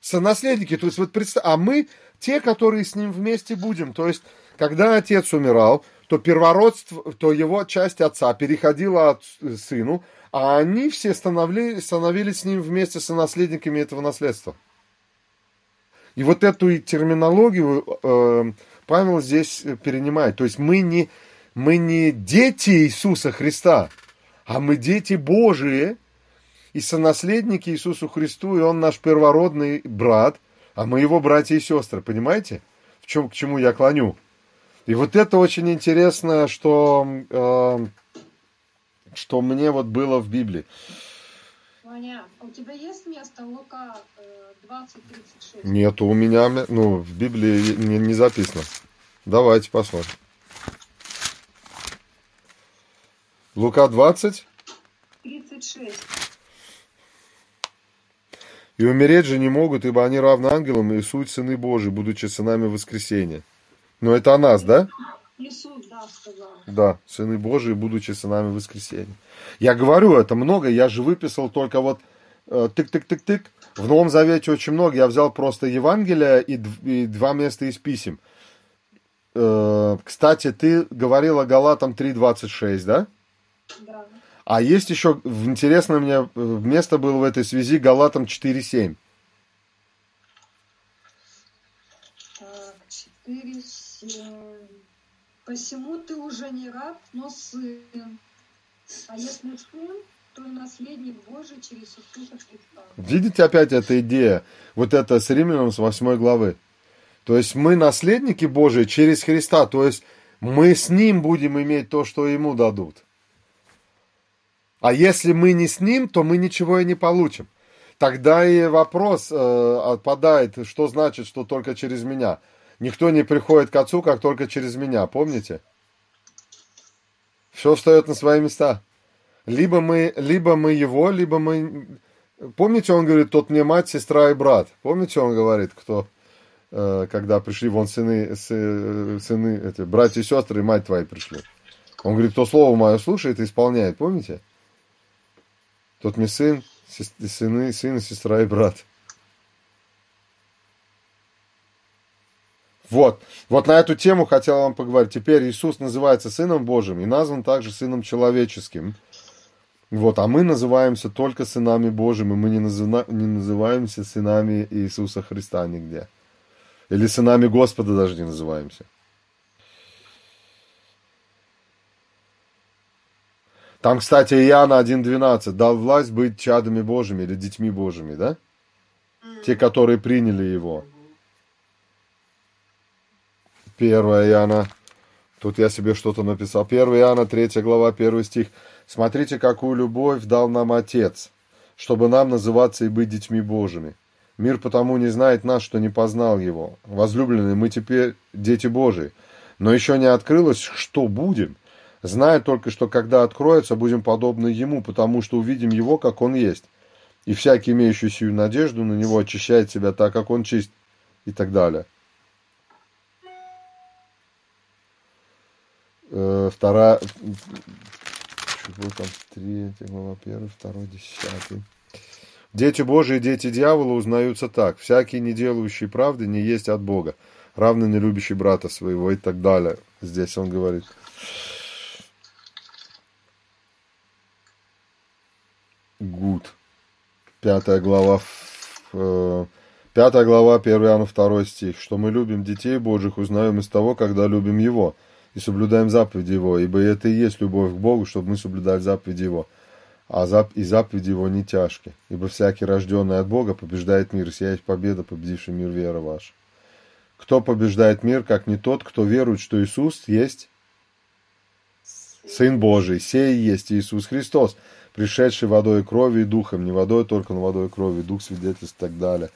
Speaker 1: Сонаследники. То есть вот представь, а мы те, которые с ним вместе будем. То есть, когда отец умирал, то первородство, то его часть отца переходила от сыну, а они все становились, становились с ним вместе со наследниками этого наследства. И вот эту терминологию э, Павел здесь перенимает. То есть мы не, мы не дети Иисуса Христа, а мы дети Божии и сонаследники Иисусу Христу, и Он наш первородный брат, а мы его братья и сестры. Понимаете, в чем, к чему я клоню? И вот это очень интересно, что э, что мне вот было в Библии.
Speaker 2: Ваня, а у тебя есть место Лука 20.36? Э,
Speaker 1: Нету у меня, ну, в Библии не, не записано. Давайте посмотрим. Лука 20?
Speaker 2: 36.
Speaker 1: И умереть же не могут, ибо они равны ангелам и суть сыны Божии, будучи сынами воскресения. Но это о нас, да?
Speaker 2: Иисус, да,
Speaker 1: сыны Божии, будучи сынами воскресения. Я говорю, это много, я же выписал только вот э, тык-тык-тык-тык. В Новом Завете очень много. Я взял просто Евангелие и, и два места из писем. Э, кстати, ты говорила Галатам 3.26,
Speaker 2: да? Да.
Speaker 1: А есть еще, интересно мне, э, место было в этой связи Галатам 4.7.
Speaker 2: Так, 4.7. Посему ты уже не раб, но сын. А если сын, то наследник Божий через Иисуса Христа.
Speaker 1: Видите опять эта идея? Вот это с Римлянам с 8 главы. То есть мы наследники Божии через Христа. То есть мы с Ним будем иметь то, что Ему дадут. А если мы не с Ним, то мы ничего и не получим. Тогда и вопрос э, отпадает, что значит, что только через меня – Никто не приходит к Отцу, как только через меня, помните? Все встает на свои места. Либо мы, либо мы его, либо мы... Помните, он говорит, тот мне мать, сестра и брат. Помните, он говорит, кто, э, когда пришли вон сыны, сыны эти, братья и сестры, и мать твои пришли. Он говорит, кто слово мое слушает и исполняет, помните? Тот мне сын, сыны, сын, сестра и брат. Вот. Вот на эту тему хотел вам поговорить. Теперь Иисус называется Сыном Божьим и назван также Сыном Человеческим. Вот, а мы называемся только сынами Божьими, мы не, называ, не называемся сынами Иисуса Христа нигде. Или сынами Господа даже не называемся. Там, кстати, Иоанна 1.12 дал власть быть чадами Божьими или детьми Божьими, да? Те, которые приняли его. 1 Иоанна. Тут я себе что-то написал. 1 Иоанна, 3 глава, 1 стих. Смотрите, какую любовь дал нам Отец, чтобы нам называться и быть детьми Божьими. Мир потому не знает нас, что не познал его. Возлюбленные, мы теперь дети Божии. Но еще не открылось, что будем. Зная только, что когда откроется, будем подобны ему, потому что увидим его, как он есть. И всякий, имеющий сию надежду на него, очищает себя так, как он чист. И так далее. Вторая, чего там, третья глава, первый, второй, десятый. Дети Божии и дети дьявола узнаются так. Всякий, не делающий правды, не есть от Бога, равно не любящий брата своего и так далее. Здесь он говорит. Гуд. Пятая глава, э, пятая глава, 1 Иоанна, 2 стих. Что мы любим детей Божьих, узнаем из того, когда любим Его и соблюдаем заповеди Его, ибо это и есть любовь к Богу, чтобы мы соблюдали заповеди Его а зап и заповеди его не тяжкие. Ибо всякий, рожденный от Бога, побеждает мир, сия есть победа, победивший мир вера ваша. Кто побеждает мир, как не тот, кто верует, что Иисус есть Сын Божий, сей есть Иисус Христос, пришедший водой и кровью и духом, не водой только, но водой и кровью, дух свидетельств и так далее.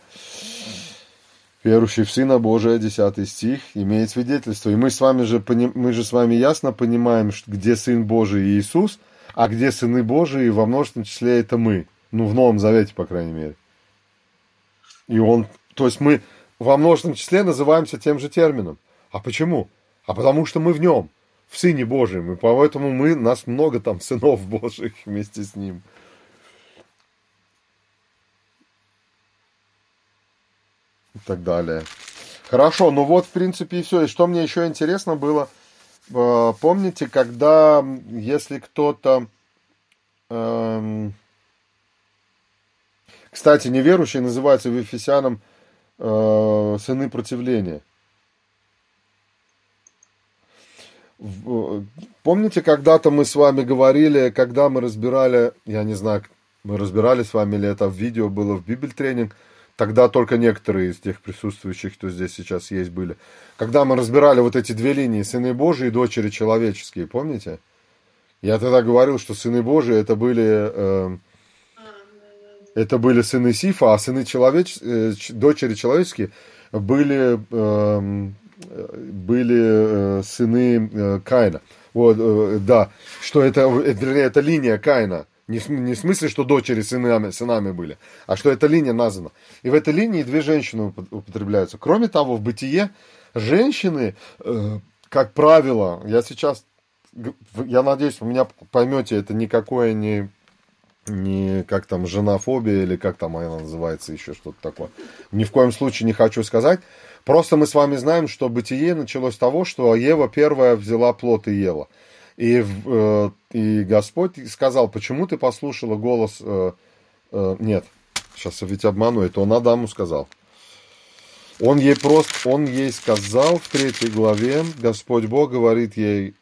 Speaker 1: Верующий в Сына Божия, 10 стих, имеет свидетельство. И мы с вами же, мы же с вами ясно понимаем, где Сын Божий Иисус – а где сыны Божии, во множественном числе это мы. Ну, в Новом Завете, по крайней мере. И он, то есть мы во множественном числе называемся тем же термином. А почему? А потому что мы в нем, в Сыне Божьем, и поэтому мы, нас много там сынов Божьих вместе с ним. И так далее. Хорошо, ну вот, в принципе, и все. И что мне еще интересно было – Э, помните, когда, если кто-то... Эм, кстати, неверующие называются в Ефесянам э, сыны противления. Помните, когда-то мы с вами говорили, когда мы разбирали, я не знаю, мы разбирали с вами, или это в видео было в Бибель тренинг, Тогда только некоторые из тех присутствующих, кто здесь сейчас есть, были. Когда мы разбирали вот эти две линии, сыны Божии и дочери человеческие, помните? Я тогда говорил, что сыны Божии это были, э, это были сыны Сифа, а сыны человеч, э, дочери человеческие были, э, были э, сыны э, Каина. Вот, э, да, что это, вернее, это линия Каина. Не, не в смысле, что дочери сынами, сынами были, а что эта линия названа. И в этой линии две женщины употребляются. Кроме того, в бытие женщины, э, как правило, я сейчас, я надеюсь, вы меня поймете, это никакое не, не как там женофобия или как там она называется, еще что-то такое. Ни в коем случае не хочу сказать. Просто мы с вами знаем, что бытие началось с того, что Ева первая взяла плод и ела. И, э, и Господь сказал, почему ты послушала голос... Э, э, нет, сейчас ведь обману, это он Адаму сказал. Он ей просто, он ей сказал в третьей главе, Господь Бог говорит ей,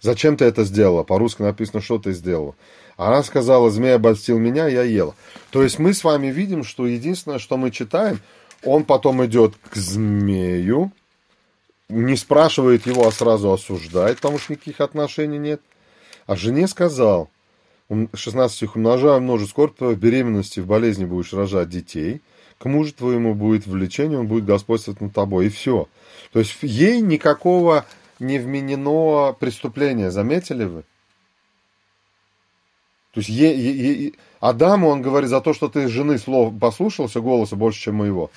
Speaker 1: зачем ты это сделала? По-русски написано, что ты сделала. Она сказала, змея обольстил меня, я ела. То есть мы с вами видим, что единственное, что мы читаем, он потом идет к змею, не спрашивает его, а сразу осуждает, потому что никаких отношений нет. А жене сказал, 16 стих, умножая множе скорбь в беременности, в болезни будешь рожать детей, к мужу твоему будет влечение, он будет господствовать над тобой, и все. То есть ей никакого не вменено преступления, заметили вы? То есть ей, ей, ей, Адаму он говорит за то, что ты жены слов послушался голоса больше, чем моего.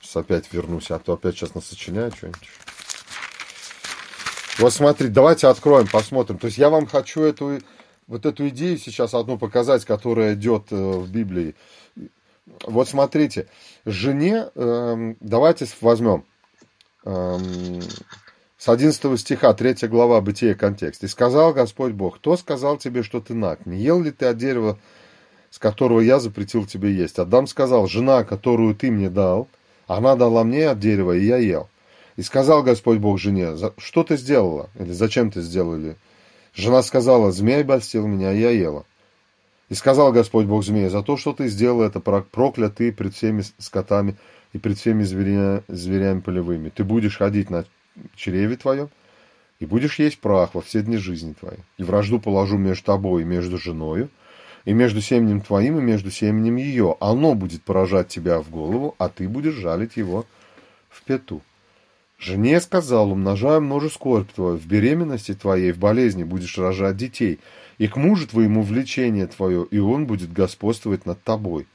Speaker 1: Сейчас опять вернусь, а то опять сейчас насочиняю что-нибудь. Вот смотри, давайте откроем, посмотрим. То есть я вам хочу эту, вот эту идею сейчас одну показать, которая идет э, в Библии. Вот смотрите, жене, э, давайте возьмем с 11 стиха, 3 глава, Бытие, контекст. «И сказал Господь Бог, кто сказал тебе, что ты наг? Не ел ли ты от дерева, с которого я запретил тебе есть? Адам сказал, жена, которую ты мне дал, она дала мне от дерева, и я ел. И сказал Господь Бог жене, что ты сделала? Или зачем ты сделали? Жена сказала, змей обольстил меня, и я ела. И сказал Господь Бог змея, за то, что ты сделал это, проклят ты пред всеми скотами и пред всеми зверя, зверями полевыми. Ты будешь ходить на чреве твоем, и будешь есть прах во все дни жизни твоей. И вражду положу между тобой и между женою, и между семенем твоим, и между семенем ее. Оно будет поражать тебя в голову, а ты будешь жалить его в пету. Жене сказал, умножая множе скорбь твою, в беременности твоей, в болезни будешь рожать детей, и к мужу твоему влечение твое, и он будет господствовать над тобой.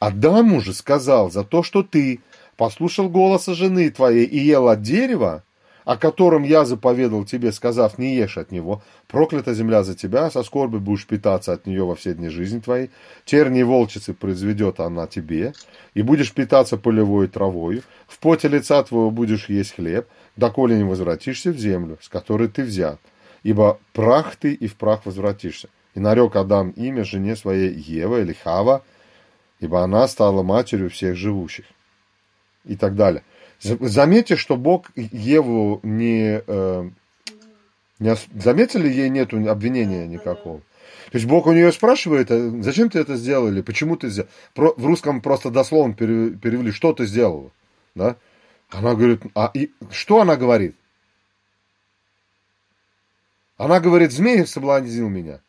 Speaker 1: Адаму же сказал, за то, что ты послушал голоса жены твоей и ел от дерева, о котором я заповедал тебе, сказав, не ешь от него, проклята земля за тебя, со скорби будешь питаться от нее во все дни жизни твоей, терни и волчицы произведет она тебе, и будешь питаться полевой травою, в поте лица твоего будешь есть хлеб, доколе не возвратишься в землю, с которой ты взят, ибо прах ты и в прах возвратишься. И нарек Адам имя жене своей Ева или Хава, ибо она стала матерью всех живущих. И так далее. Заметьте, что Бог Еву не... Э, не заметили, ей нет обвинения никакого. То есть Бог у нее спрашивает, «А зачем ты это сделал или почему ты сделал? Про, в русском просто дословно перевели, что ты сделала. Да? Она говорит, а и, что она говорит? Она говорит, змей соблазнил меня.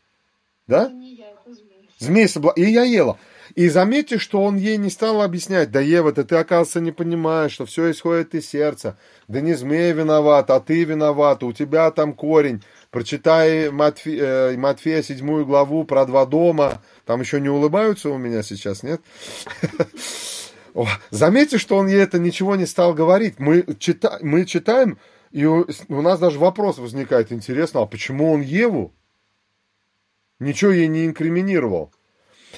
Speaker 1: Да? Змей соблазнил. И я ела. И заметьте, что он ей не стал объяснять, да, Ева, да ты, оказывается, не понимаешь, что все исходит из сердца. Да не змея виноват, а ты виноват, у тебя там корень. Прочитай Матфе, э, Матфея седьмую главу про два дома. Там еще не улыбаются у меня сейчас, нет? Заметьте, что он ей это ничего не стал говорить. Мы, чита, мы читаем, и у, у нас даже вопрос возникает, интересно, а почему он Еву? Ничего ей не инкриминировал.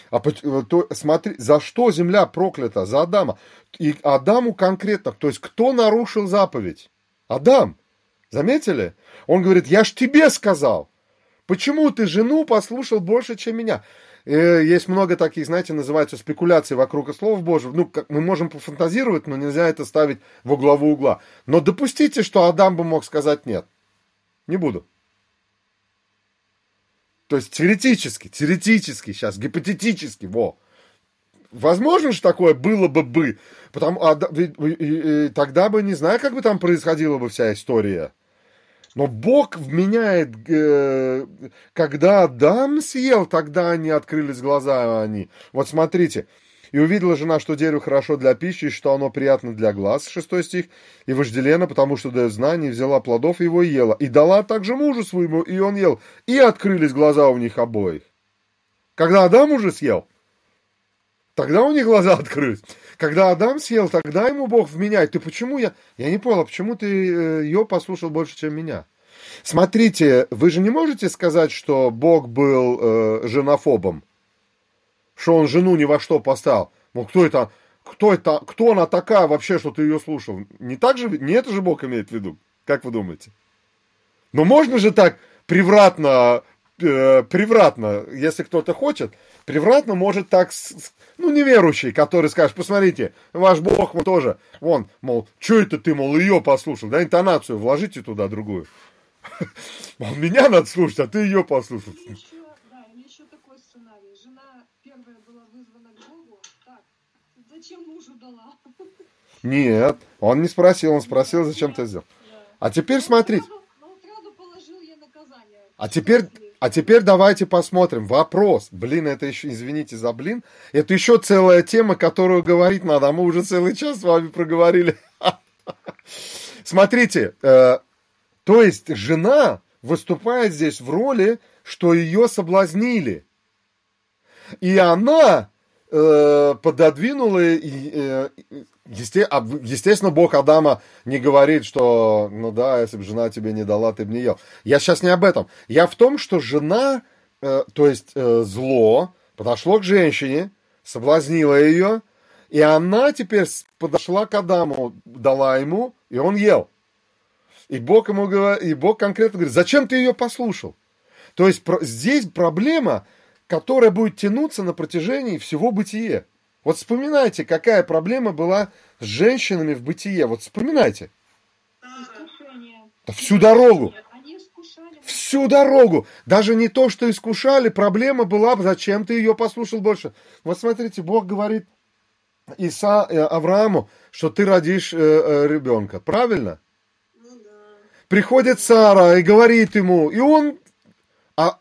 Speaker 1: А то, смотри, за что земля проклята? За Адама. И Адаму конкретно, то есть кто нарушил заповедь? Адам. Заметили? Он говорит, я ж тебе сказал. Почему ты жену послушал больше, чем меня? Э, есть много таких, знаете, называются спекуляции вокруг слов Божьих. Ну, как мы можем пофантазировать, но нельзя это ставить во главу угла. Но допустите, что Адам бы мог сказать нет. Не буду. То есть теоретически, теоретически сейчас, гипотетически, во. Возможно же такое было бы бы, потому, а, и, и, и, тогда бы не знаю, как бы там происходила бы вся история. Но Бог вменяет, э, когда Адам съел, тогда они открылись глаза, они. Вот смотрите, и увидела жена, что дерево хорошо для пищи, что оно приятно для глаз, шестой стих, и вожделена, потому что дает знание, взяла плодов его и ела, и дала также мужу своему, и он ел, и открылись глаза у них обоих. Когда Адам уже съел, тогда у них глаза открылись. Когда Адам съел, тогда ему Бог вменяет. Ты почему я... Я не понял, а почему ты э, ее послушал больше, чем меня? Смотрите, вы же не можете сказать, что Бог был э, женофобом что он жену ни во что поставил. Ну, кто это, кто это, кто она такая вообще, что ты ее слушал? Не так же, не это же Бог имеет в виду? Как вы думаете? Но можно же так превратно, э, превратно, если кто-то хочет, превратно может так, ну, неверующий, который скажет, посмотрите, ваш Бог вот тоже, вон, мол, что это ты, мол, ее послушал, да, интонацию вложите туда другую. Мол, меня надо слушать, а ты ее послушал. Нет, он не спросил, он спросил, зачем ты сделал. А теперь смотрите. А теперь, а теперь давайте посмотрим. Вопрос. Блин, это еще, извините за блин, это еще целая тема, которую говорить надо. А мы уже целый час с вами проговорили. Смотрите, э, то есть жена выступает здесь в роли, что ее соблазнили. И она э, пододвинула э, Есте... Естественно, Бог Адама не говорит, что, ну да, если бы жена тебе не дала, ты бы не ел. Я сейчас не об этом. Я в том, что жена, э, то есть э, зло, подошло к женщине, соблазнила ее, и она теперь подошла к Адаму, дала ему, и он ел. И Бог ему говорит, и Бог конкретно говорит, зачем ты ее послушал? То есть про... здесь проблема, которая будет тянуться на протяжении всего бытия. Вот вспоминайте, какая проблема была с женщинами в бытие. Вот вспоминайте. Да всю дорогу. Всю дорогу. Даже не то, что искушали, проблема была, зачем ты ее послушал больше. Вот смотрите, Бог говорит, Иса, э, Аврааму, что ты родишь э, э, ребенка. Правильно?
Speaker 4: Ну да.
Speaker 1: Приходит Сара и говорит ему, и он, а,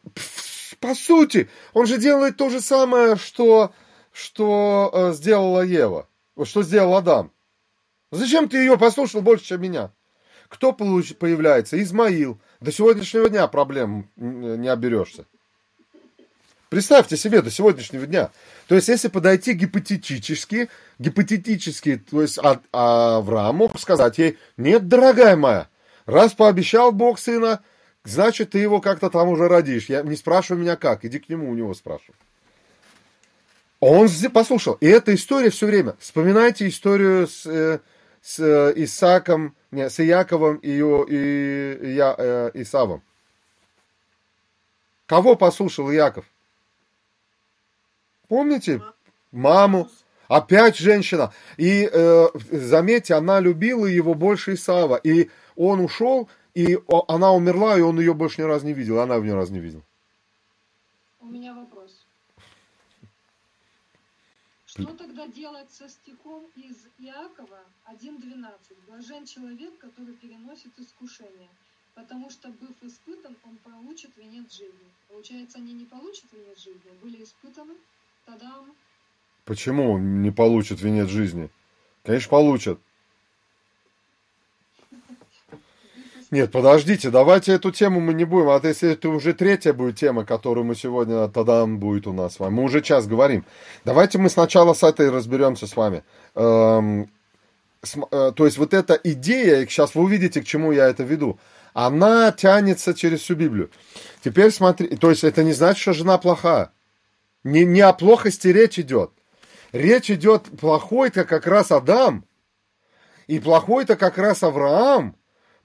Speaker 1: по сути, он же делает то же самое, что, что э, сделала Ева, что сделал Адам. Зачем ты ее послушал больше, чем меня? Кто получ, появляется? Измаил. До сегодняшнего дня проблем не оберешься. Представьте себе до сегодняшнего дня. То есть, если подойти гипотетически, гипотетически, то есть а, мог сказать ей, нет, дорогая моя, раз пообещал Бог сына, значит, ты его как-то там уже родишь. Я, не спрашивай меня как, иди к нему, у него спрашивай. Он послушал. И эта история все время. Вспоминайте историю с, э, с э, Исаком, не, с Яковом и, и, и я, э, Исавом. Кого послушал Яков? Помните? Маму. Опять женщина. И э, заметьте, она любила его больше Исава. И он ушел, и она умерла, и он ее больше ни разу не видел. Она его ни разу не видела.
Speaker 2: У меня вопрос. Что тогда делать со стихом из Иакова 1.12? Блажен человек, который переносит искушение, потому что, быв испытан, он получит венец жизни. Получается, они не получат венец жизни, были испытаны? Та-дам.
Speaker 1: Почему не получат венец жизни? Конечно, получат. Нет, подождите, давайте эту тему мы не будем. А если это уже третья будет тема, которую мы сегодня тогда будет у нас с вами. Мы уже час говорим. Давайте мы сначала с этой разберемся с вами. Эм, с, э, то есть вот эта идея, сейчас вы увидите, к чему я это веду, она тянется через всю Библию. Теперь смотри, то есть это не значит, что жена плохая. Не, не о плохости речь идет. Речь идет плохой-то как раз Адам. И плохой-то как раз Авраам.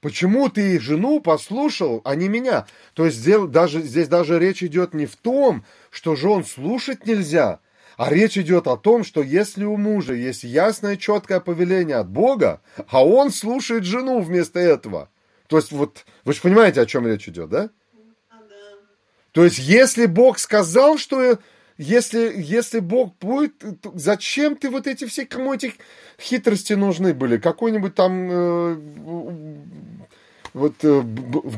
Speaker 1: Почему ты жену послушал, а не меня? То есть здесь даже, здесь даже речь идет не в том, что жен слушать нельзя, а речь идет о том, что если у мужа есть ясное, четкое повеление от Бога, а он слушает жену вместо этого. То есть вот, вы же понимаете, о чем речь идет, да?
Speaker 4: А, да.
Speaker 1: То есть если Бог сказал, что если, если Бог будет, зачем ты вот эти все, кому эти хитрости нужны были? Какой-нибудь там... Э, вот, э,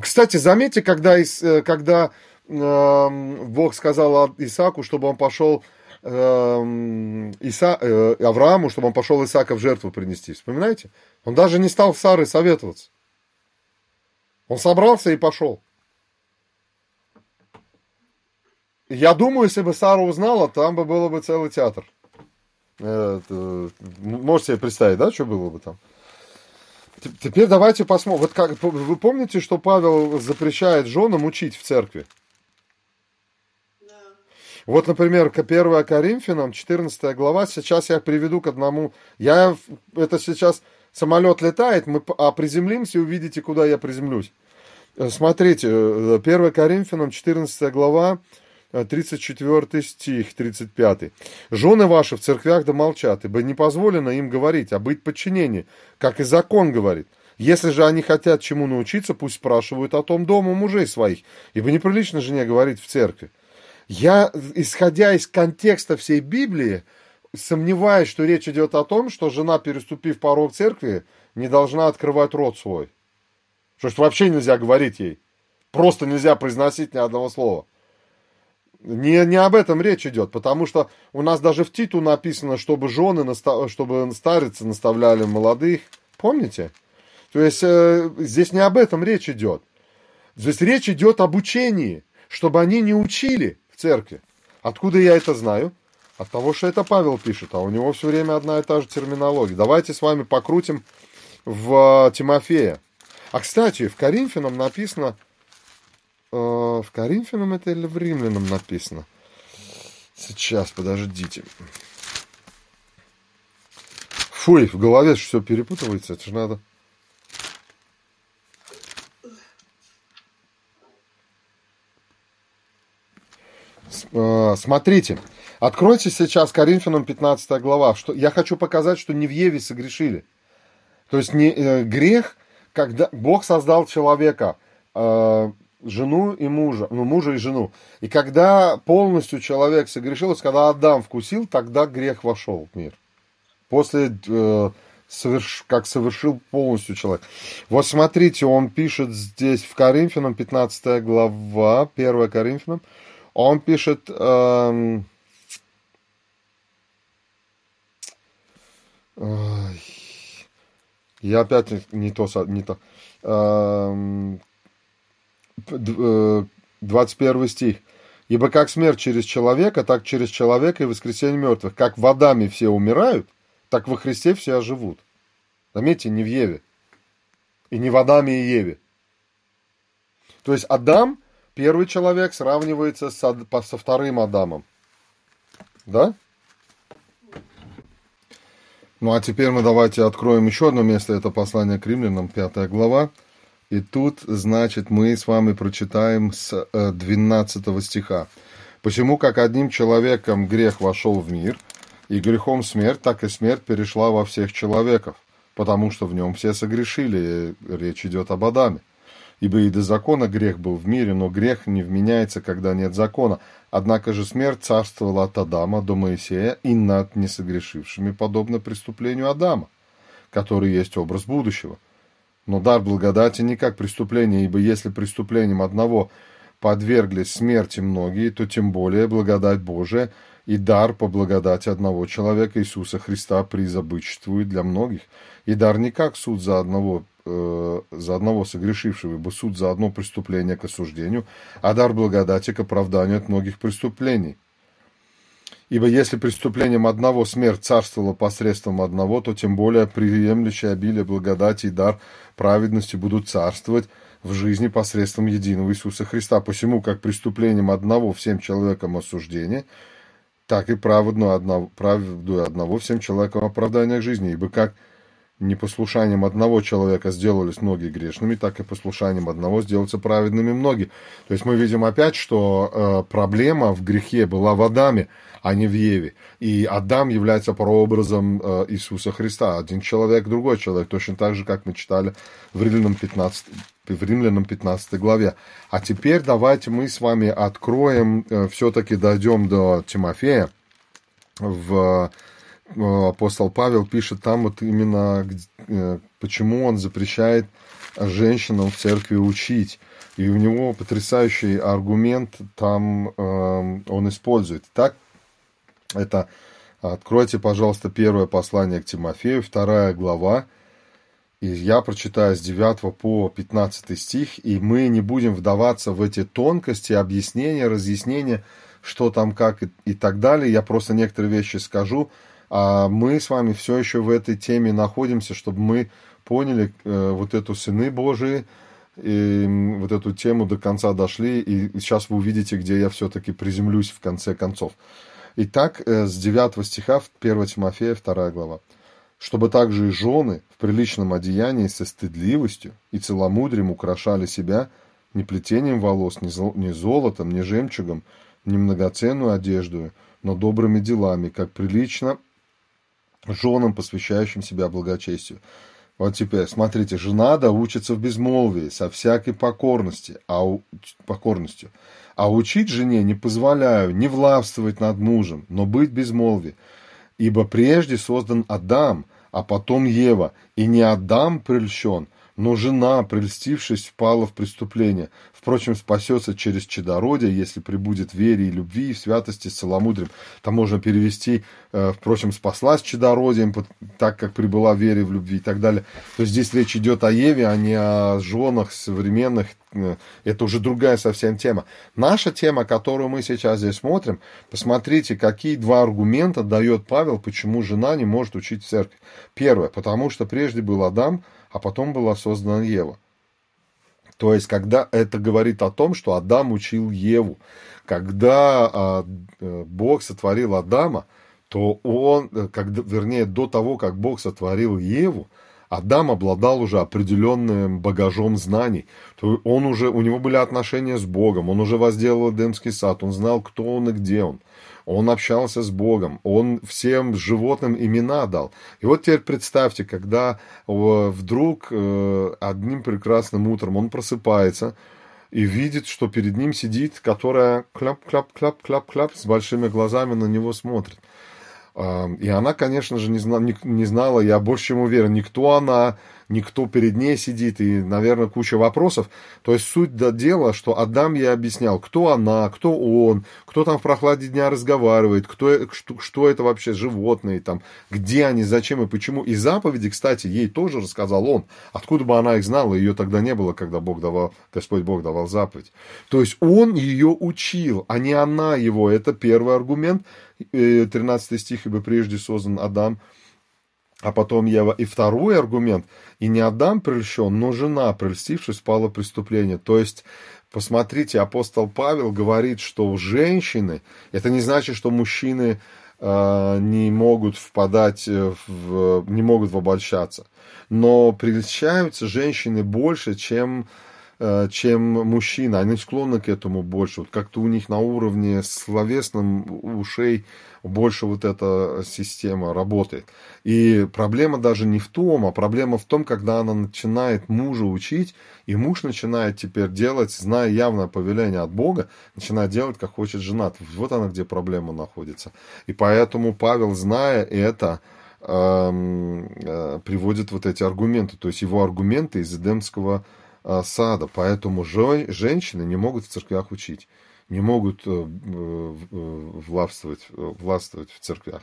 Speaker 1: кстати, заметьте, когда, э, когда э, Бог сказал Исааку, чтобы он пошел э, Иса, э, Аврааму, чтобы он пошел Исаака в жертву принести. Вспоминаете? Он даже не стал с Сарой советоваться. Он собрался и пошел. Я думаю, если бы Сара узнала, там бы было бы целый театр. Это, можете себе представить, да, что было бы там? Теперь давайте посмотрим. Вот как, вы помните, что Павел запрещает женам учить в церкви?
Speaker 4: Да.
Speaker 1: Вот, например, 1 Коринфянам, 14 глава, сейчас я приведу к одному. Я, это сейчас самолет летает, мы а приземлимся и увидите, куда я приземлюсь. Смотрите, 1 Коринфянам, 14 глава, 34 стих, 35. «Жены ваши в церквях да молчат, ибо не позволено им говорить, а быть подчинении, как и закон говорит. Если же они хотят чему научиться, пусть спрашивают о том дома мужей своих, ибо неприлично жене говорить в церкви». Я, исходя из контекста всей Библии, сомневаюсь, что речь идет о том, что жена, переступив порог церкви, не должна открывать рот свой. Что вообще нельзя говорить ей. Просто нельзя произносить ни одного слова. Не, не об этом речь идет, потому что у нас даже в Титу написано, чтобы жены, наста... чтобы старицы наставляли молодых. Помните? То есть э, здесь не об этом речь идет. Здесь речь идет об учении, чтобы они не учили в церкви. Откуда я это знаю? От того, что это Павел пишет, а у него все время одна и та же терминология. Давайте с вами покрутим в Тимофея. А, кстати, в Коринфянам написано, Э, в Коринфянам это или в Римлянам написано? Сейчас, подождите. Фуй, в голове все перепутывается, это же надо. Э, смотрите, откройте сейчас Коринфянам 15 глава. Что, я хочу показать, что не в Еве согрешили. То есть не, э, грех, когда Бог создал человека, э, жену и мужа, ну, мужа и жену. И когда полностью человек согрешил, когда Адам вкусил, тогда грех вошел в мир. после э, соверш, как совершил полностью человек. Вот смотрите, он пишет здесь в Коринфянам, 15 глава, 1 Коринфянам, он пишет... Эм, я опять не то, не то. Эм, 21 стих. Ибо как смерть через человека, так через человека и воскресение мертвых. Как в Адаме все умирают, так во Христе все оживут. Заметьте, не в Еве. И не в Адаме и Еве. То есть Адам, первый человек, сравнивается со, со вторым Адамом. Да? Ну а теперь мы давайте откроем еще одно место. Это послание к римлянам, пятая глава. И тут, значит, мы с вами прочитаем с 12 э, стиха. «Почему, как одним человеком грех вошел в мир, и грехом смерть, так и смерть перешла во всех человеков, потому что в нем все согрешили». Речь идет об Адаме. Ибо и до закона грех был в мире, но грех не вменяется, когда нет закона. Однако же смерть царствовала от Адама до Моисея и над несогрешившими, подобно преступлению Адама, который есть образ будущего – но дар благодати не как преступление, ибо если преступлением одного подверглись смерти многие, то тем более благодать Божия и дар по благодати одного человека Иисуса Христа призабычествует для многих. И дар не как суд за одного, э, за одного согрешившего, ибо суд за одно преступление к осуждению, а дар благодати к оправданию от многих преступлений. Ибо если преступлением одного смерть царствовала посредством одного, то тем более приемлющие обилие благодати и дар праведности будут царствовать в жизни посредством единого Иисуса Христа. Посему, как преступлением одного всем человекам осуждение, так и правду одного, правду одного всем человекам оправдания к жизни. Ибо как непослушанием одного человека сделались многие грешными, так и послушанием одного сделаются праведными многие. То есть мы видим опять, что э, проблема в грехе была в Адаме, а не в Еве. И Адам является прообразом э, Иисуса Христа. Один человек, другой человек, точно так же, как мы читали в Римлянам 15, в Римлянам 15 главе. А теперь давайте мы с вами откроем, э, все-таки дойдем до Тимофея в апостол Павел пишет там вот именно, э, почему он запрещает женщинам в церкви учить. И у него потрясающий аргумент там э, он использует. Так, это откройте, пожалуйста, первое послание к Тимофею, вторая глава. И я прочитаю с 9 по 15 стих, и мы не будем вдаваться в эти тонкости, объяснения, разъяснения, что там, как и, и так далее. Я просто некоторые вещи скажу, мы с вами все еще в этой теме находимся, чтобы мы поняли э, вот эту сыны Божии, и вот эту тему до конца дошли, и сейчас вы увидите, где я все-таки приземлюсь в конце концов. Итак, э, с 9 стиха 1 Тимофея, 2 глава. «Чтобы также и жены в приличном одеянии со стыдливостью и целомудрием украшали себя не плетением волос, не золотом, не жемчугом, не многоценную одежду, но добрыми делами, как прилично женам, посвящающим себя благочестию. Вот теперь, смотрите, жена да учится в безмолвии, со всякой покорности, а, у, покорностью. А учить жене не позволяю не властвовать над мужем, но быть безмолвии. Ибо прежде создан Адам, а потом Ева, и не Адам прельщен, но жена, прельстившись, впала в преступление. Впрочем, спасется через чадородие, если прибудет вере и любви, и в святости с целомудрием. Там можно перевести, э, впрочем, спаслась чадородием, так как прибыла вере, в любви и так далее. То есть здесь речь идет о Еве, а не о женах современных. Э, это уже другая совсем тема. Наша тема, которую мы сейчас здесь смотрим, посмотрите, какие два аргумента дает Павел, почему жена не может учить в церкви. Первое, потому что прежде был Адам, а потом была создана Ева. То есть, когда это говорит о том, что Адам учил Еву, когда а, э, Бог сотворил Адама, то он, э, когда, вернее, до того, как Бог сотворил Еву, Адам обладал уже определенным багажом знаний. Он уже, у него были отношения с Богом, он уже возделал Эдемский сад, он знал, кто он и где он он общался с Богом, он всем животным имена дал. И вот теперь представьте, когда вдруг э, одним прекрасным утром он просыпается и видит, что перед ним сидит, которая кляп-кляп-кляп-кляп-кляп с большими глазами на него смотрит. И она, конечно же, не знала, не, знала, я больше чем уверен, никто она, никто перед ней сидит, и, наверное, куча вопросов. То есть суть до дела, что Адам ей объяснял, кто она, кто он, кто там в прохладе дня разговаривает, кто, что, что это вообще животные, там, где они, зачем и почему. И заповеди, кстати, ей тоже рассказал он. Откуда бы она их знала, ее тогда не было, когда Бог давал, Господь Бог давал заповедь. То есть он ее учил, а не она его. Это первый аргумент. 13 э, стих, ибо прежде создан Адам, а потом Ева. И второй аргумент, и не Адам прельщен, но жена, прельстившись, спала преступление. То есть, посмотрите, апостол Павел говорит, что женщины, это не значит, что мужчины э, не могут впадать, в, не могут в обольщаться. Но прельщаются женщины больше, чем чем мужчина. Они склонны к этому больше. Вот как-то у них на уровне словесном ушей больше вот эта система работает. И проблема даже не в том, а проблема в том, когда она начинает мужа учить, и муж начинает теперь делать, зная явное повеление от Бога, начинает делать, как хочет жена. Вот она где проблема находится. И поэтому Павел, зная это, эм, э, приводит вот эти аргументы. То есть его аргументы из Эдемского сада, поэтому женщины не могут в церквях учить, не могут э, э, властвовать, властвовать в церквях.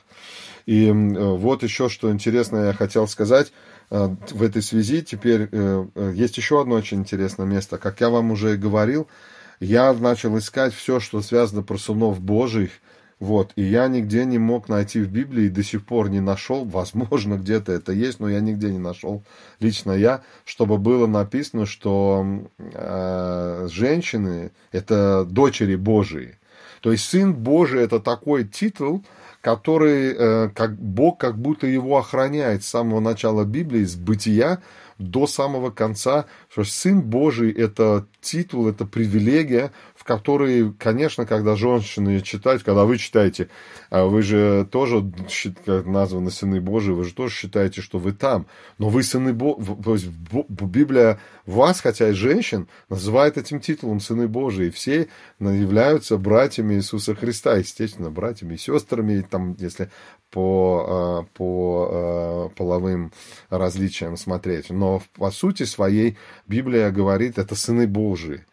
Speaker 1: И вот еще что интересное я хотел сказать в этой связи. Теперь э, есть еще одно очень интересное место. Как я вам уже говорил, я начал искать все, что связано про сынов Божьих, вот, и я нигде не мог найти в Библии, до сих пор не нашел, возможно, где-то это есть, но я нигде не нашел, лично я, чтобы было написано, что э, женщины – это дочери Божии. То есть Сын Божий – это такой титул, который э, как Бог как будто его охраняет с самого начала Библии, с бытия до самого конца, что Сын Божий – это титул, это привилегия, в которые, конечно, когда женщины читают, когда вы читаете, а вы же тоже как названы сыны Божии, вы же тоже считаете, что вы там. Но вы сыны Божии, то есть Библия вас, хотя и женщин, называет этим титулом сыны Божии. И все являются братьями Иисуса Христа, естественно, братьями и сестрами, там, если по, а, по а, половым различиям смотреть. Но по сути своей Библия говорит, это сыны Божии.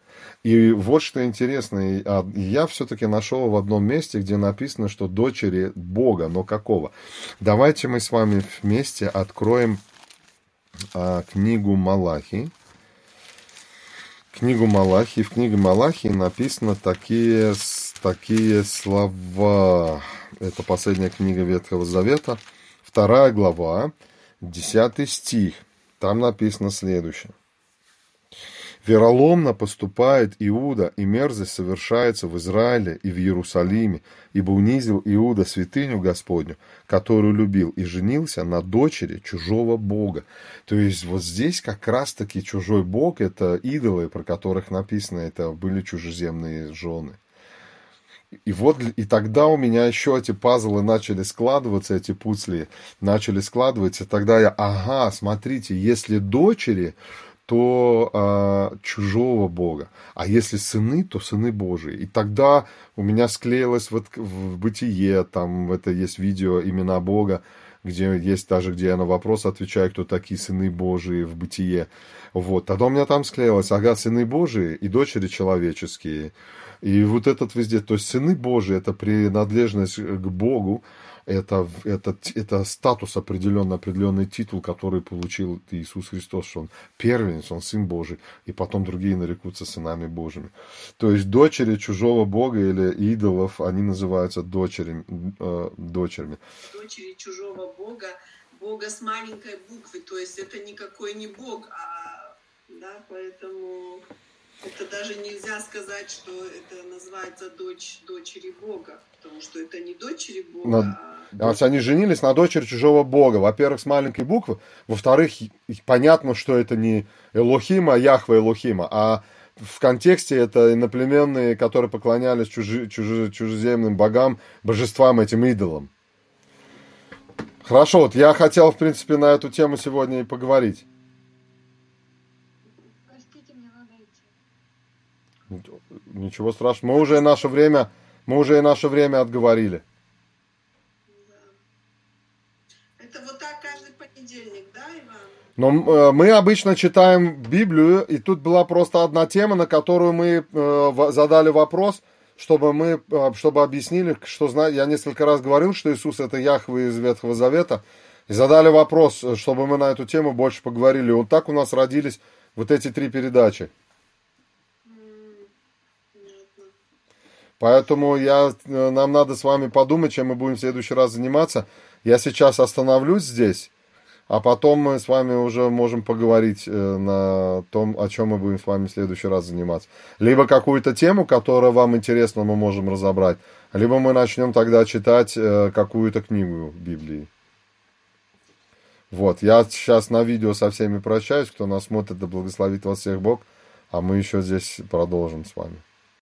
Speaker 1: И вот что интересно, а, я все-таки нашел в одном месте, где написано, что дочери Бога, но какого? Давайте мы с вами вместе откроем а, книгу Малахи. Книгу Малахи. В книге Малахи написано такие, такие слова. Это последняя книга Ветхого Завета, вторая глава, десятый стих. Там написано следующее. Вероломно поступает Иуда, и мерзость совершается в Израиле и в Иерусалиме, ибо унизил Иуда святыню Господню, которую любил, и женился на дочери чужого бога. То есть вот здесь как раз-таки чужой бог, это идолы, про которых написано, это были чужеземные жены. И вот, и тогда у меня еще эти пазлы начали складываться, эти пуцли начали складываться. Тогда я, ага, смотрите, если дочери, то э, чужого Бога. А если сыны, то сыны Божии. И тогда у меня склеилось вот в бытие, там это есть видео имена Бога, где есть даже, где я на вопрос отвечаю, кто такие сыны Божии в бытие. Вот, тогда у меня там склеилось, ага, сыны Божии и дочери человеческие. И вот этот везде, то есть сыны Божии, это принадлежность к Богу, это, это, это статус определенный, определенный титул, который получил Иисус Христос, что он первенец, он сын Божий, и потом другие нарекутся сынами Божьими. То есть дочери чужого Бога или идолов, они называются дочерями. Э, дочерями.
Speaker 4: Дочери чужого Бога, Бога с маленькой буквы, то есть это никакой не Бог, а да, поэтому это даже нельзя сказать, что это называется дочь дочери Бога, потому что это не дочери Бога, Но... а
Speaker 1: а они женились на дочери чужого бога. Во-первых, с маленькой буквы. Во-вторых, понятно, что это не Элохима, Яхва Элохима, а в контексте это иноплеменные, которые поклонялись чужи, чужи, чужеземным богам, божествам, этим идолам. Хорошо, вот я хотел, в принципе, на эту тему сегодня и поговорить.
Speaker 2: Простите.
Speaker 1: Ничего страшного. Мы уже наше время, мы уже и наше время отговорили. Но э, мы обычно читаем Библию, и тут была просто одна тема, на которую мы э, задали вопрос, чтобы мы, э, чтобы объяснили, что я несколько раз говорил, что Иисус это Яхве из Ветхого Завета, и задали вопрос, чтобы мы на эту тему больше поговорили. Вот так у нас родились вот эти три передачи. Поэтому я, нам надо с вами подумать, чем мы будем в следующий раз заниматься. Я сейчас остановлюсь здесь а потом мы с вами уже можем поговорить э, на том, о чем мы будем с вами в следующий раз заниматься. Либо какую-то тему, которая вам интересна, мы можем разобрать, либо мы начнем тогда читать э, какую-то книгу Библии. Вот, я сейчас на видео со всеми прощаюсь, кто нас смотрит, да благословит вас всех Бог, а мы еще здесь продолжим с вами.